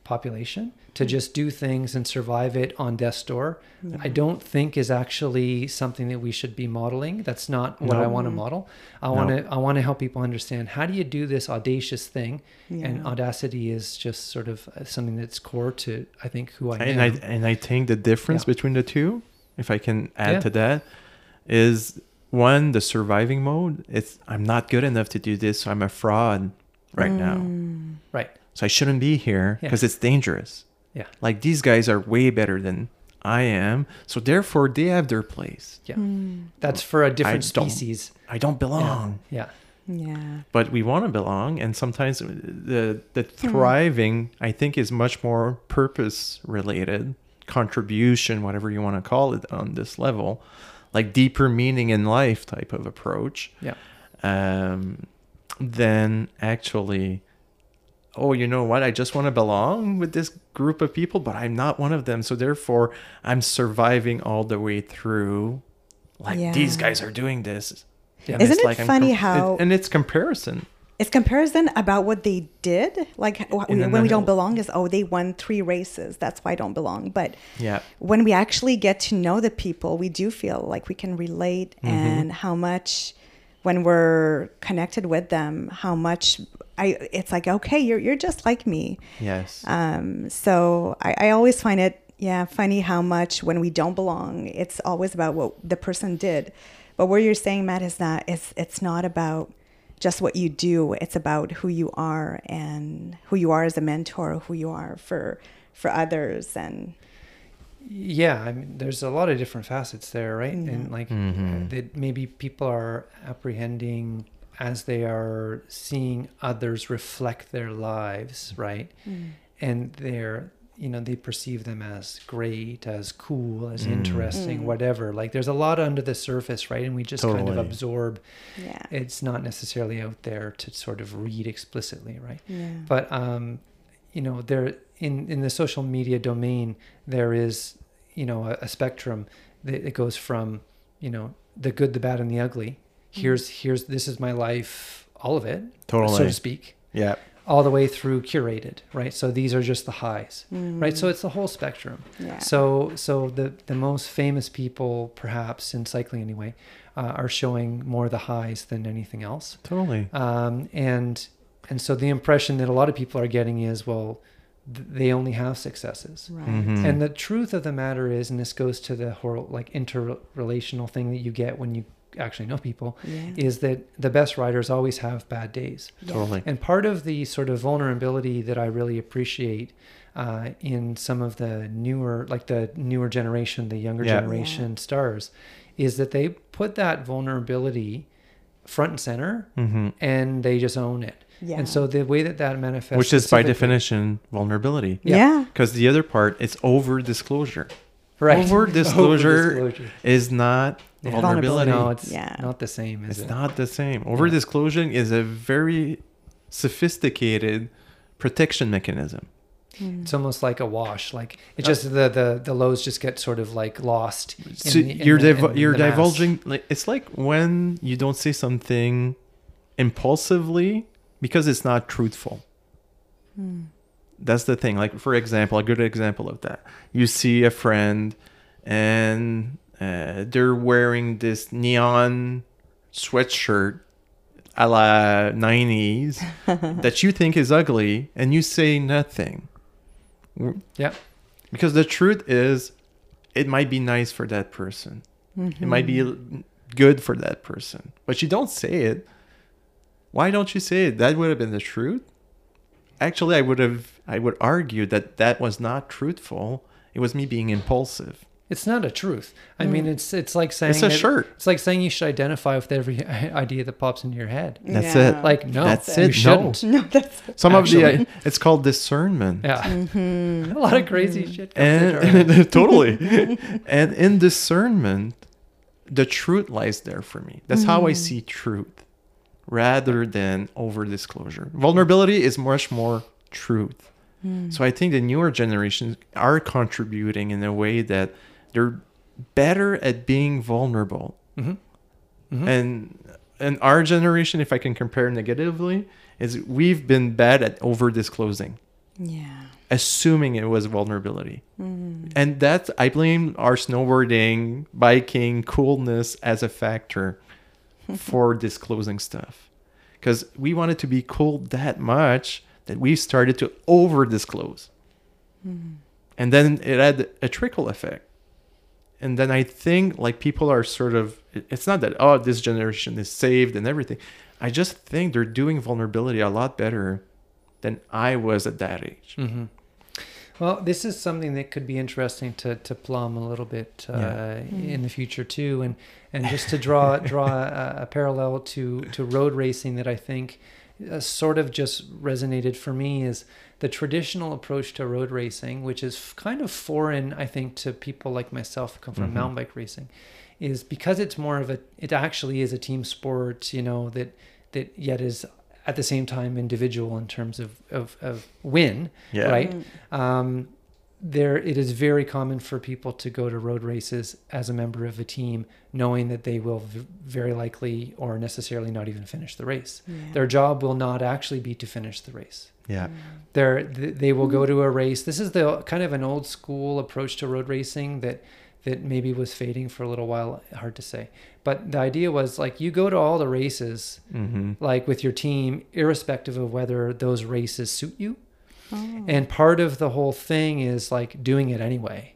population to just do things and survive it on death's door, I don't think is actually something that we should be modeling. That's not what I want to model. I No. want to I want to help people understand how do you do this audacious thing, and audacity is just sort of uh, something that's core to I think who I and am. I and I think the difference Yeah. between the two, if I can add Yeah. to that, is one the surviving mode. It's I'm not good enough to do this, so I'm a fraud right now. Mm. right. So I shouldn't be here Yeah. because it's dangerous. Yeah. Like these guys are way better than I am, so therefore they have their place. Yeah. Mm. That's for a different don't species. I don't belong. Yeah. Yeah. but we want to belong and sometimes the the thriving i think is much more purpose related contribution whatever you want to call it on this level like deeper meaning in life type of approach. Yeah. um than actually oh you know what? I just want to belong with this group of people but i'm not one of them. So therefore i'm surviving all the way through. Like these guys are doing this. Yeah. Isn't it's it like funny com- how- and it's comparison It's comparison about what they did. Like wh- And then when we don't belong is, oh, they won three races. That's why I don't belong. But yeah when we actually get to know the people, we do feel like we can relate Mm-hmm. and how much when we're connected with them, how much I it's like, okay, you're you're just like me. Yes. Um, so I, I always find it, yeah, funny how much when we don't belong, it's always about what the person did. But what you're saying, Matt, is that it's it's not about just what you do. It's about who you are and who you are as a mentor, who you are for for others, and Yeah, I mean, there's a lot of different facets there, right? And like Mhm. that, maybe people are apprehending as they are seeing others reflect their lives, right? And they're, you know, they perceive them as great, as cool, as Mm. interesting, Mm. whatever. Like there's a lot under the surface, right? And we just kind of absorb. yeah, It's not necessarily out there to sort of read explicitly, right? yeah, but um, you know there in in the social media domain there is you know a, a spectrum that it goes from you know the good the bad and the ugly here's here's this is my life all of it totally so to speak yeah. All the way through curated right so these are just the highs right so it's the whole spectrum yeah. so so the the most famous people perhaps in cycling anyway uh, are showing more the highs than anything else Totally. um, and and so the impression that a lot of people are getting is well th- they only have successes right. Mhm. and the truth of the matter is and this goes to the whole like interrelational thing that you get when you actually know people Yeah. is that the best riders always have bad days Totally. and part of the sort of vulnerability that I really appreciate uh, in some of the newer, like the newer generation, the younger Yeah. generation stars, is that they put that vulnerability front and center hmm and they just own it. Yeah. And so the way that that manifests, Which is by definition vulnerability. Yeah. yeah. Because the other part, it's over disclosure. right? Over-disclosure. is not Yeah. vulnerability. No, it's Yeah. not the same, is It's it? not the same. Over disclosure is a very sophisticated protection mechanism. Hmm. It's almost like a wash. Like it uh, just the the the lows just get sort of like lost. So the- in you're the- div- in you're divulging. Like, it's like when you don't say something impulsively because it's not truthful. Hmm. That's the thing. Like for example, a good example of that. You see a friend, and uh, they're wearing this neon sweatshirt a la 90s that you think is ugly and you say nothing. Yeah. because the truth is it might be nice for that person. It might be good for that person. But you don't say it. Why don't you say it? That would have been the truth? Actually i would have i would argue that that was not truthful. It was me being impulsive It's not a truth. I mean, it's it's like saying It's a that- shirt. It's like saying you should identify with every idea that pops into your head. that's Yeah. it Like no, That's you it. No. shouldn't. No, that's some of the uh, it's called discernment Yeah, Mm-hmm. a lot of crazy shit. Comes into our head. and totally and in discernment the truth lies there for me that's how i see truth rather than over disclosure vulnerability is much more truth so i think the newer generations are contributing in a way that they're better at being vulnerable Mhm. Mhm. and and our generation if i can compare negatively is we've been bad at over disclosing yeah. assuming it was vulnerability. Mm. And that's I blame our snowboarding, biking, coolness as a factor for disclosing stuff. Because we wanted to be cool that much that we started to over disclose. And then it had a trickle effect. And then I think like people are sort of it's not that oh this generation is saved and everything. I just think they're doing vulnerability a lot better than I was at that age. hmm Well, this is something that could be interesting to, to plumb a little bit uh, Yeah. in the future too, and and just to draw draw a, a parallel to to road racing that I think uh, sort of just resonated for me is the traditional approach to road racing, which is kind of foreign, I think, to people like myself who come from Mhm. mountain bike racing, is because it's more of a it actually is a team sport, you know that that yet is at the same time individual in terms of of, of win Yeah. right? Mm. Um, there, it is very common for people to go to road races as a member of a team, knowing that they will v- very likely or necessarily not even finish the race. Yeah. Their job will not actually be to finish the race. Yeah. They're, th- they will go to a race. This is the kind of an old school approach to road racing that that maybe was fading for a little while. Hard to say, but the idea was like you go to all the races Mm-hmm. like with your team, irrespective of whether those races suit you. Oh. And part of the whole thing is like doing it anyway,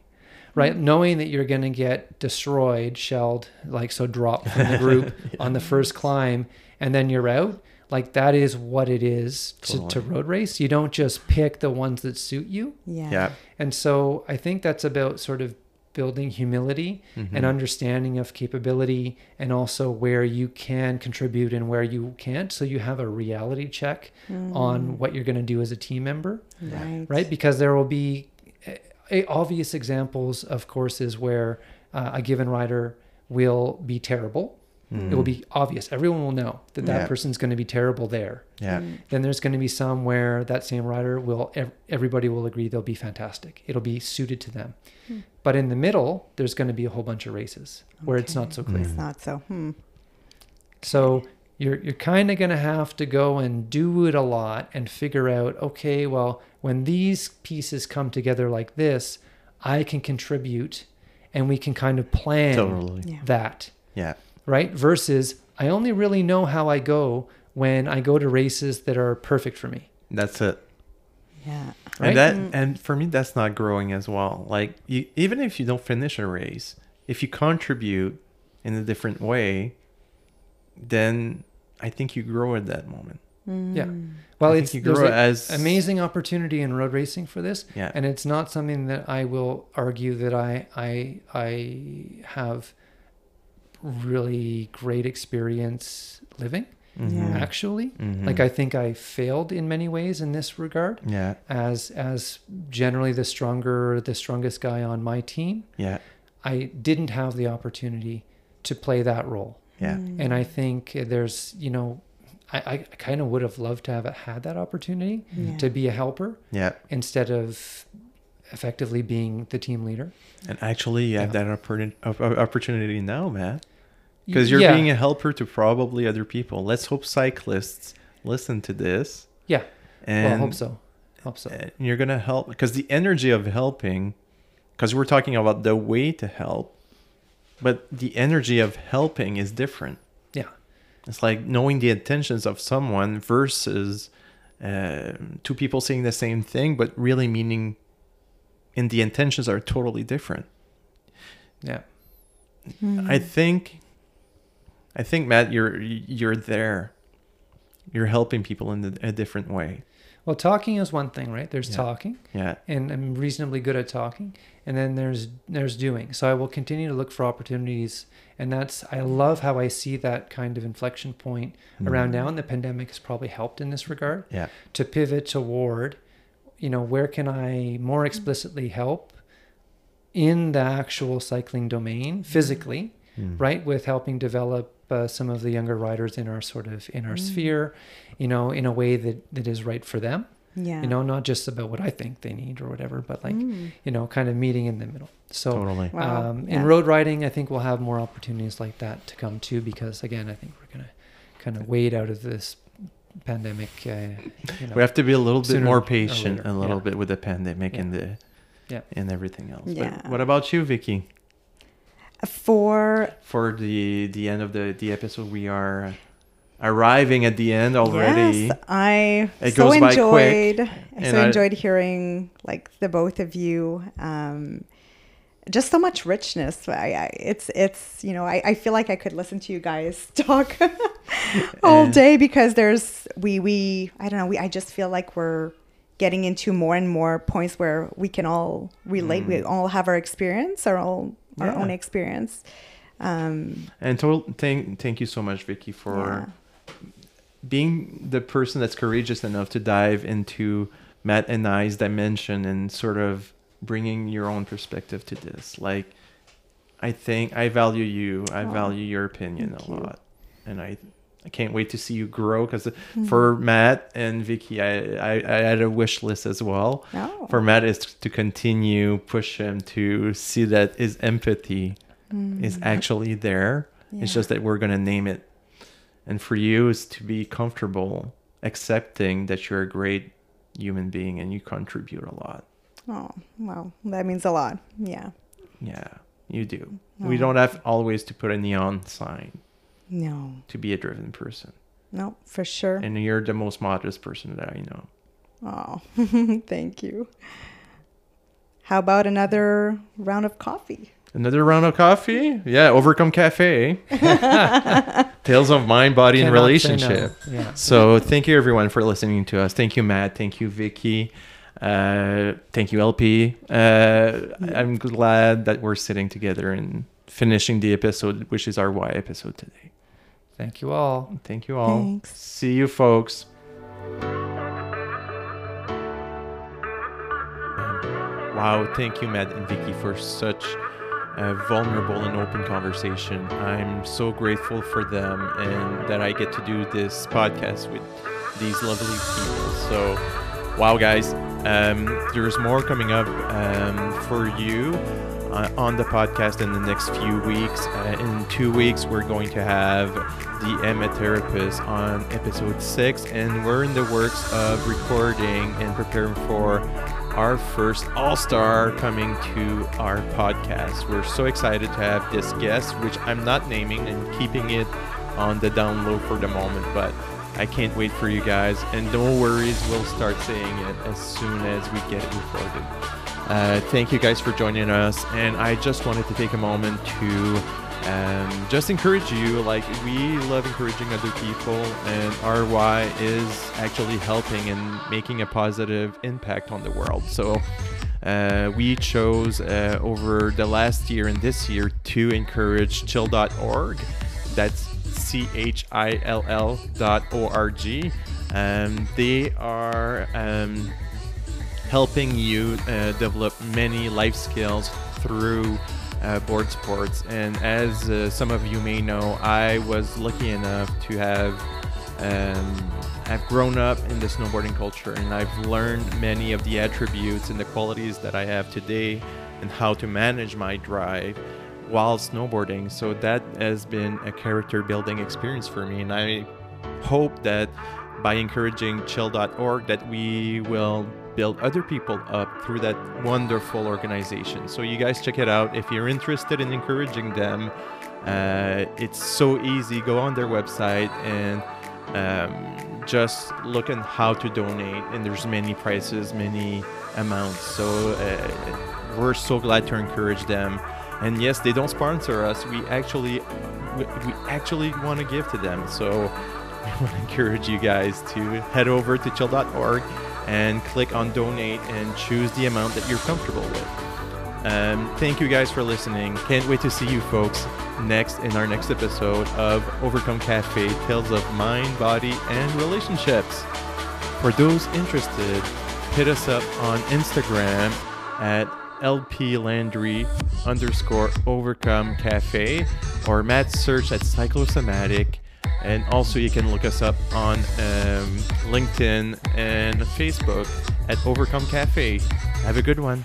right? Mm-hmm. Knowing that you're going to get destroyed, shelled, like so dropped from the group on the first climb, and then you're out. Like that is what it is to, to road race. You don't just pick the ones that suit you. yeah. Yeah. And so I think that's about sort of building humility Mhm. and understanding of capability and also where you can contribute and where you can't. So you have a reality check on what you're going to do as a team member right. right? Because there will be a, a obvious examples of courses where uh, a given rider will be terrible. It will mm. be obvious. Everyone will know that that Yeah. person's going to be terrible there. Yeah. Mm. Then there's going to be some where that same rider will everybody will agree they'll be fantastic. It'll be suited to them. Hmm. But in the middle, there's going to be a whole bunch of races where it's not so clear. Hmm. It's not so. Hmm. So you're you're kind of going to have to go and do it a lot and figure out okay, well, when these pieces come together like this, I can contribute and we can kind of plan Totally. Yeah. that, Yeah. Right? Versus I only really know how I go when I go to races that are perfect for me. That's it. Yeah. Right? And that Mm. and for me that's not growing as well. Like you, even if you don't finish a race, if you contribute in a different way, then I think you grow at that moment. Yeah. Mm. Well, I it's you there's grow as amazing opportunity in road racing for this. Yeah. and it's not something that I will argue that I I I have really great experience living Mhm. Yeah. actually Mhm. like I think I failed in many ways in this regard Yeah. as as generally the stronger the strongest guy on my team Yeah. I didn't have the opportunity to play that role Yeah. Mm. and I think there's you know I, I kind of would have loved to have had that opportunity Yeah. to be a helper Yeah. instead of effectively being the team leader. And actually you have Yeah. that opportunity opportunity now, man. Because you're yeah, being a helper to probably other people. Let's hope cyclists listen to this. yeah. And Well, I hope so. Hope so. and you're gonna help because the energy of helping because we're talking about the way to help but the energy of helping is different Yeah. it's like knowing the intentions of someone versus uh, two people saying the same thing but really meaning and the intentions are totally different Yeah. I think i think matt you're you're there you're helping people in a, different way Well, talking is one thing, right? There's Yeah. talking, yeah and I'm reasonably good at talking, and then there's there's doing. So I will continue to look for opportunities, and that's I love how I see that kind of inflection point around now, and the pandemic has probably helped in this regard yeah to pivot toward, you know, where can I more explicitly help in the actual cycling domain physically, Mm. right? With helping develop uh, some of the younger riders in our sort of in our sphere, you know, in a way that that is right for them. yeah. You know, not just about what I think they need or whatever, but like Mm. you know, kind of meeting in the middle. So. totally Wow. Um, Yeah. In road riding, I think we'll have more opportunities like that to come too, because again, I think we're gonna kind of wade out of this pandemic. Uh, you know, we have to be a little bit more patient a little yeah. bit with the pandemic Yeah. and the Yeah. and everything else. Yeah. But what about you, Vicki? For For the the end of the the episode, we are arriving at the end already. Yes, I It so goes by quick, enjoyed. I so I- enjoyed hearing like the both of you. Um, just so much richness. I, I, it's it's you know I, I feel like I could listen to you guys talk all day because there's we we I don't know we I just feel like we're getting into more and more points where we can all relate. We all have our experience, our all our. Yeah. own experience. Um, And total thank thank you so much, Vicki, for yeah. being the person that's courageous enough to dive into Matt and I's dimension and sort of bringing your own perspective to this. Like, I think I value you. I Aw, value your opinion a you. lot, and I. I can't wait to see you grow because Mm-hmm. for Matt and Vicki, I, I, I had a wish list as well. Oh. For Matt is to continue push him to see that his empathy is actually there. It's Mm. Just that we're gonna name it. And for you is to be comfortable accepting that you're a great human being and you contribute a lot. Oh, well, That means a lot. Yeah. Yeah, you do. We Oh. don't have always to put a neon sign No. to be a driven person. No, for sure. And you're the most modest person that I know. Oh, thank you. How about another round of coffee? Another round of coffee? Yeah, Overcome Cafe. Tales of mind, body, and cannot say no. relationship. Yeah. So thank you everyone for listening to us. Thank you, Matt. Thank you, Vicki. Uh, thank you, LP. Uh, I'm glad that we're sitting together and finishing the episode, which is our why episode today. Thank you all. Thank you all. Thanks. See you, folks. Wow, thank you, Matt and Vicki, for such a vulnerable and open conversation. I'm so grateful for them and that I get to do this podcast with these lovely people. So, wow, guys, um, there's more coming up um, for you on the podcast in the next few weeks. Uh, in two weeks, we're going to have the Emma therapist on episode six, and we're in the works of recording and preparing for our first all star coming to our podcast. We're so excited to have this guest, which I'm not naming and keeping it on the down low for the moment, but I can't wait for you guys. And no worries, we'll start saying it as soon as we get it recorded. Uh, thank you guys for joining us. And I just wanted to take a moment to um, just encourage you. Like, we love encouraging other people, and RY is actually helping and making a positive impact on the world. So, uh, we chose uh, over the last year and this year to encourage chill.org. That's C H I L L dot O R G. Um, they are um, helping you uh, develop many life skills through uh, board sports. And as uh, some of you may know, I was lucky enough to have um, I've grown up in the snowboarding culture, and I've learned many of the attributes and the qualities that I have today, and how to manage my drive while snowboarding. So that has been a character building experience for me, and I hope that by encouraging chill.org that we will build other people up through that wonderful organization. So you guys check it out if you're interested in encouraging them. Uh, it's so easy. Go on their website and um, just look at how to donate. And there's many prices, many amounts. So uh, we're so glad to encourage them. And yes, they don't sponsor us. We actually, we, we actually want to give to them. So we want to encourage you guys to head over to chill.org and click on donate and choose the amount that you're comfortable with. Um, thank you guys for listening. Can't wait to see you folks next in our next episode of Overcome Cafe Tales of Mind, Body, and Relationships. For those interested, hit us up on Instagram at LP Landry underscore Overcome Cafe or Matt search at Cyclosomatic. And also, you can look us up on um, LinkedIn and Facebook at Overcome Cafe. Have a good one.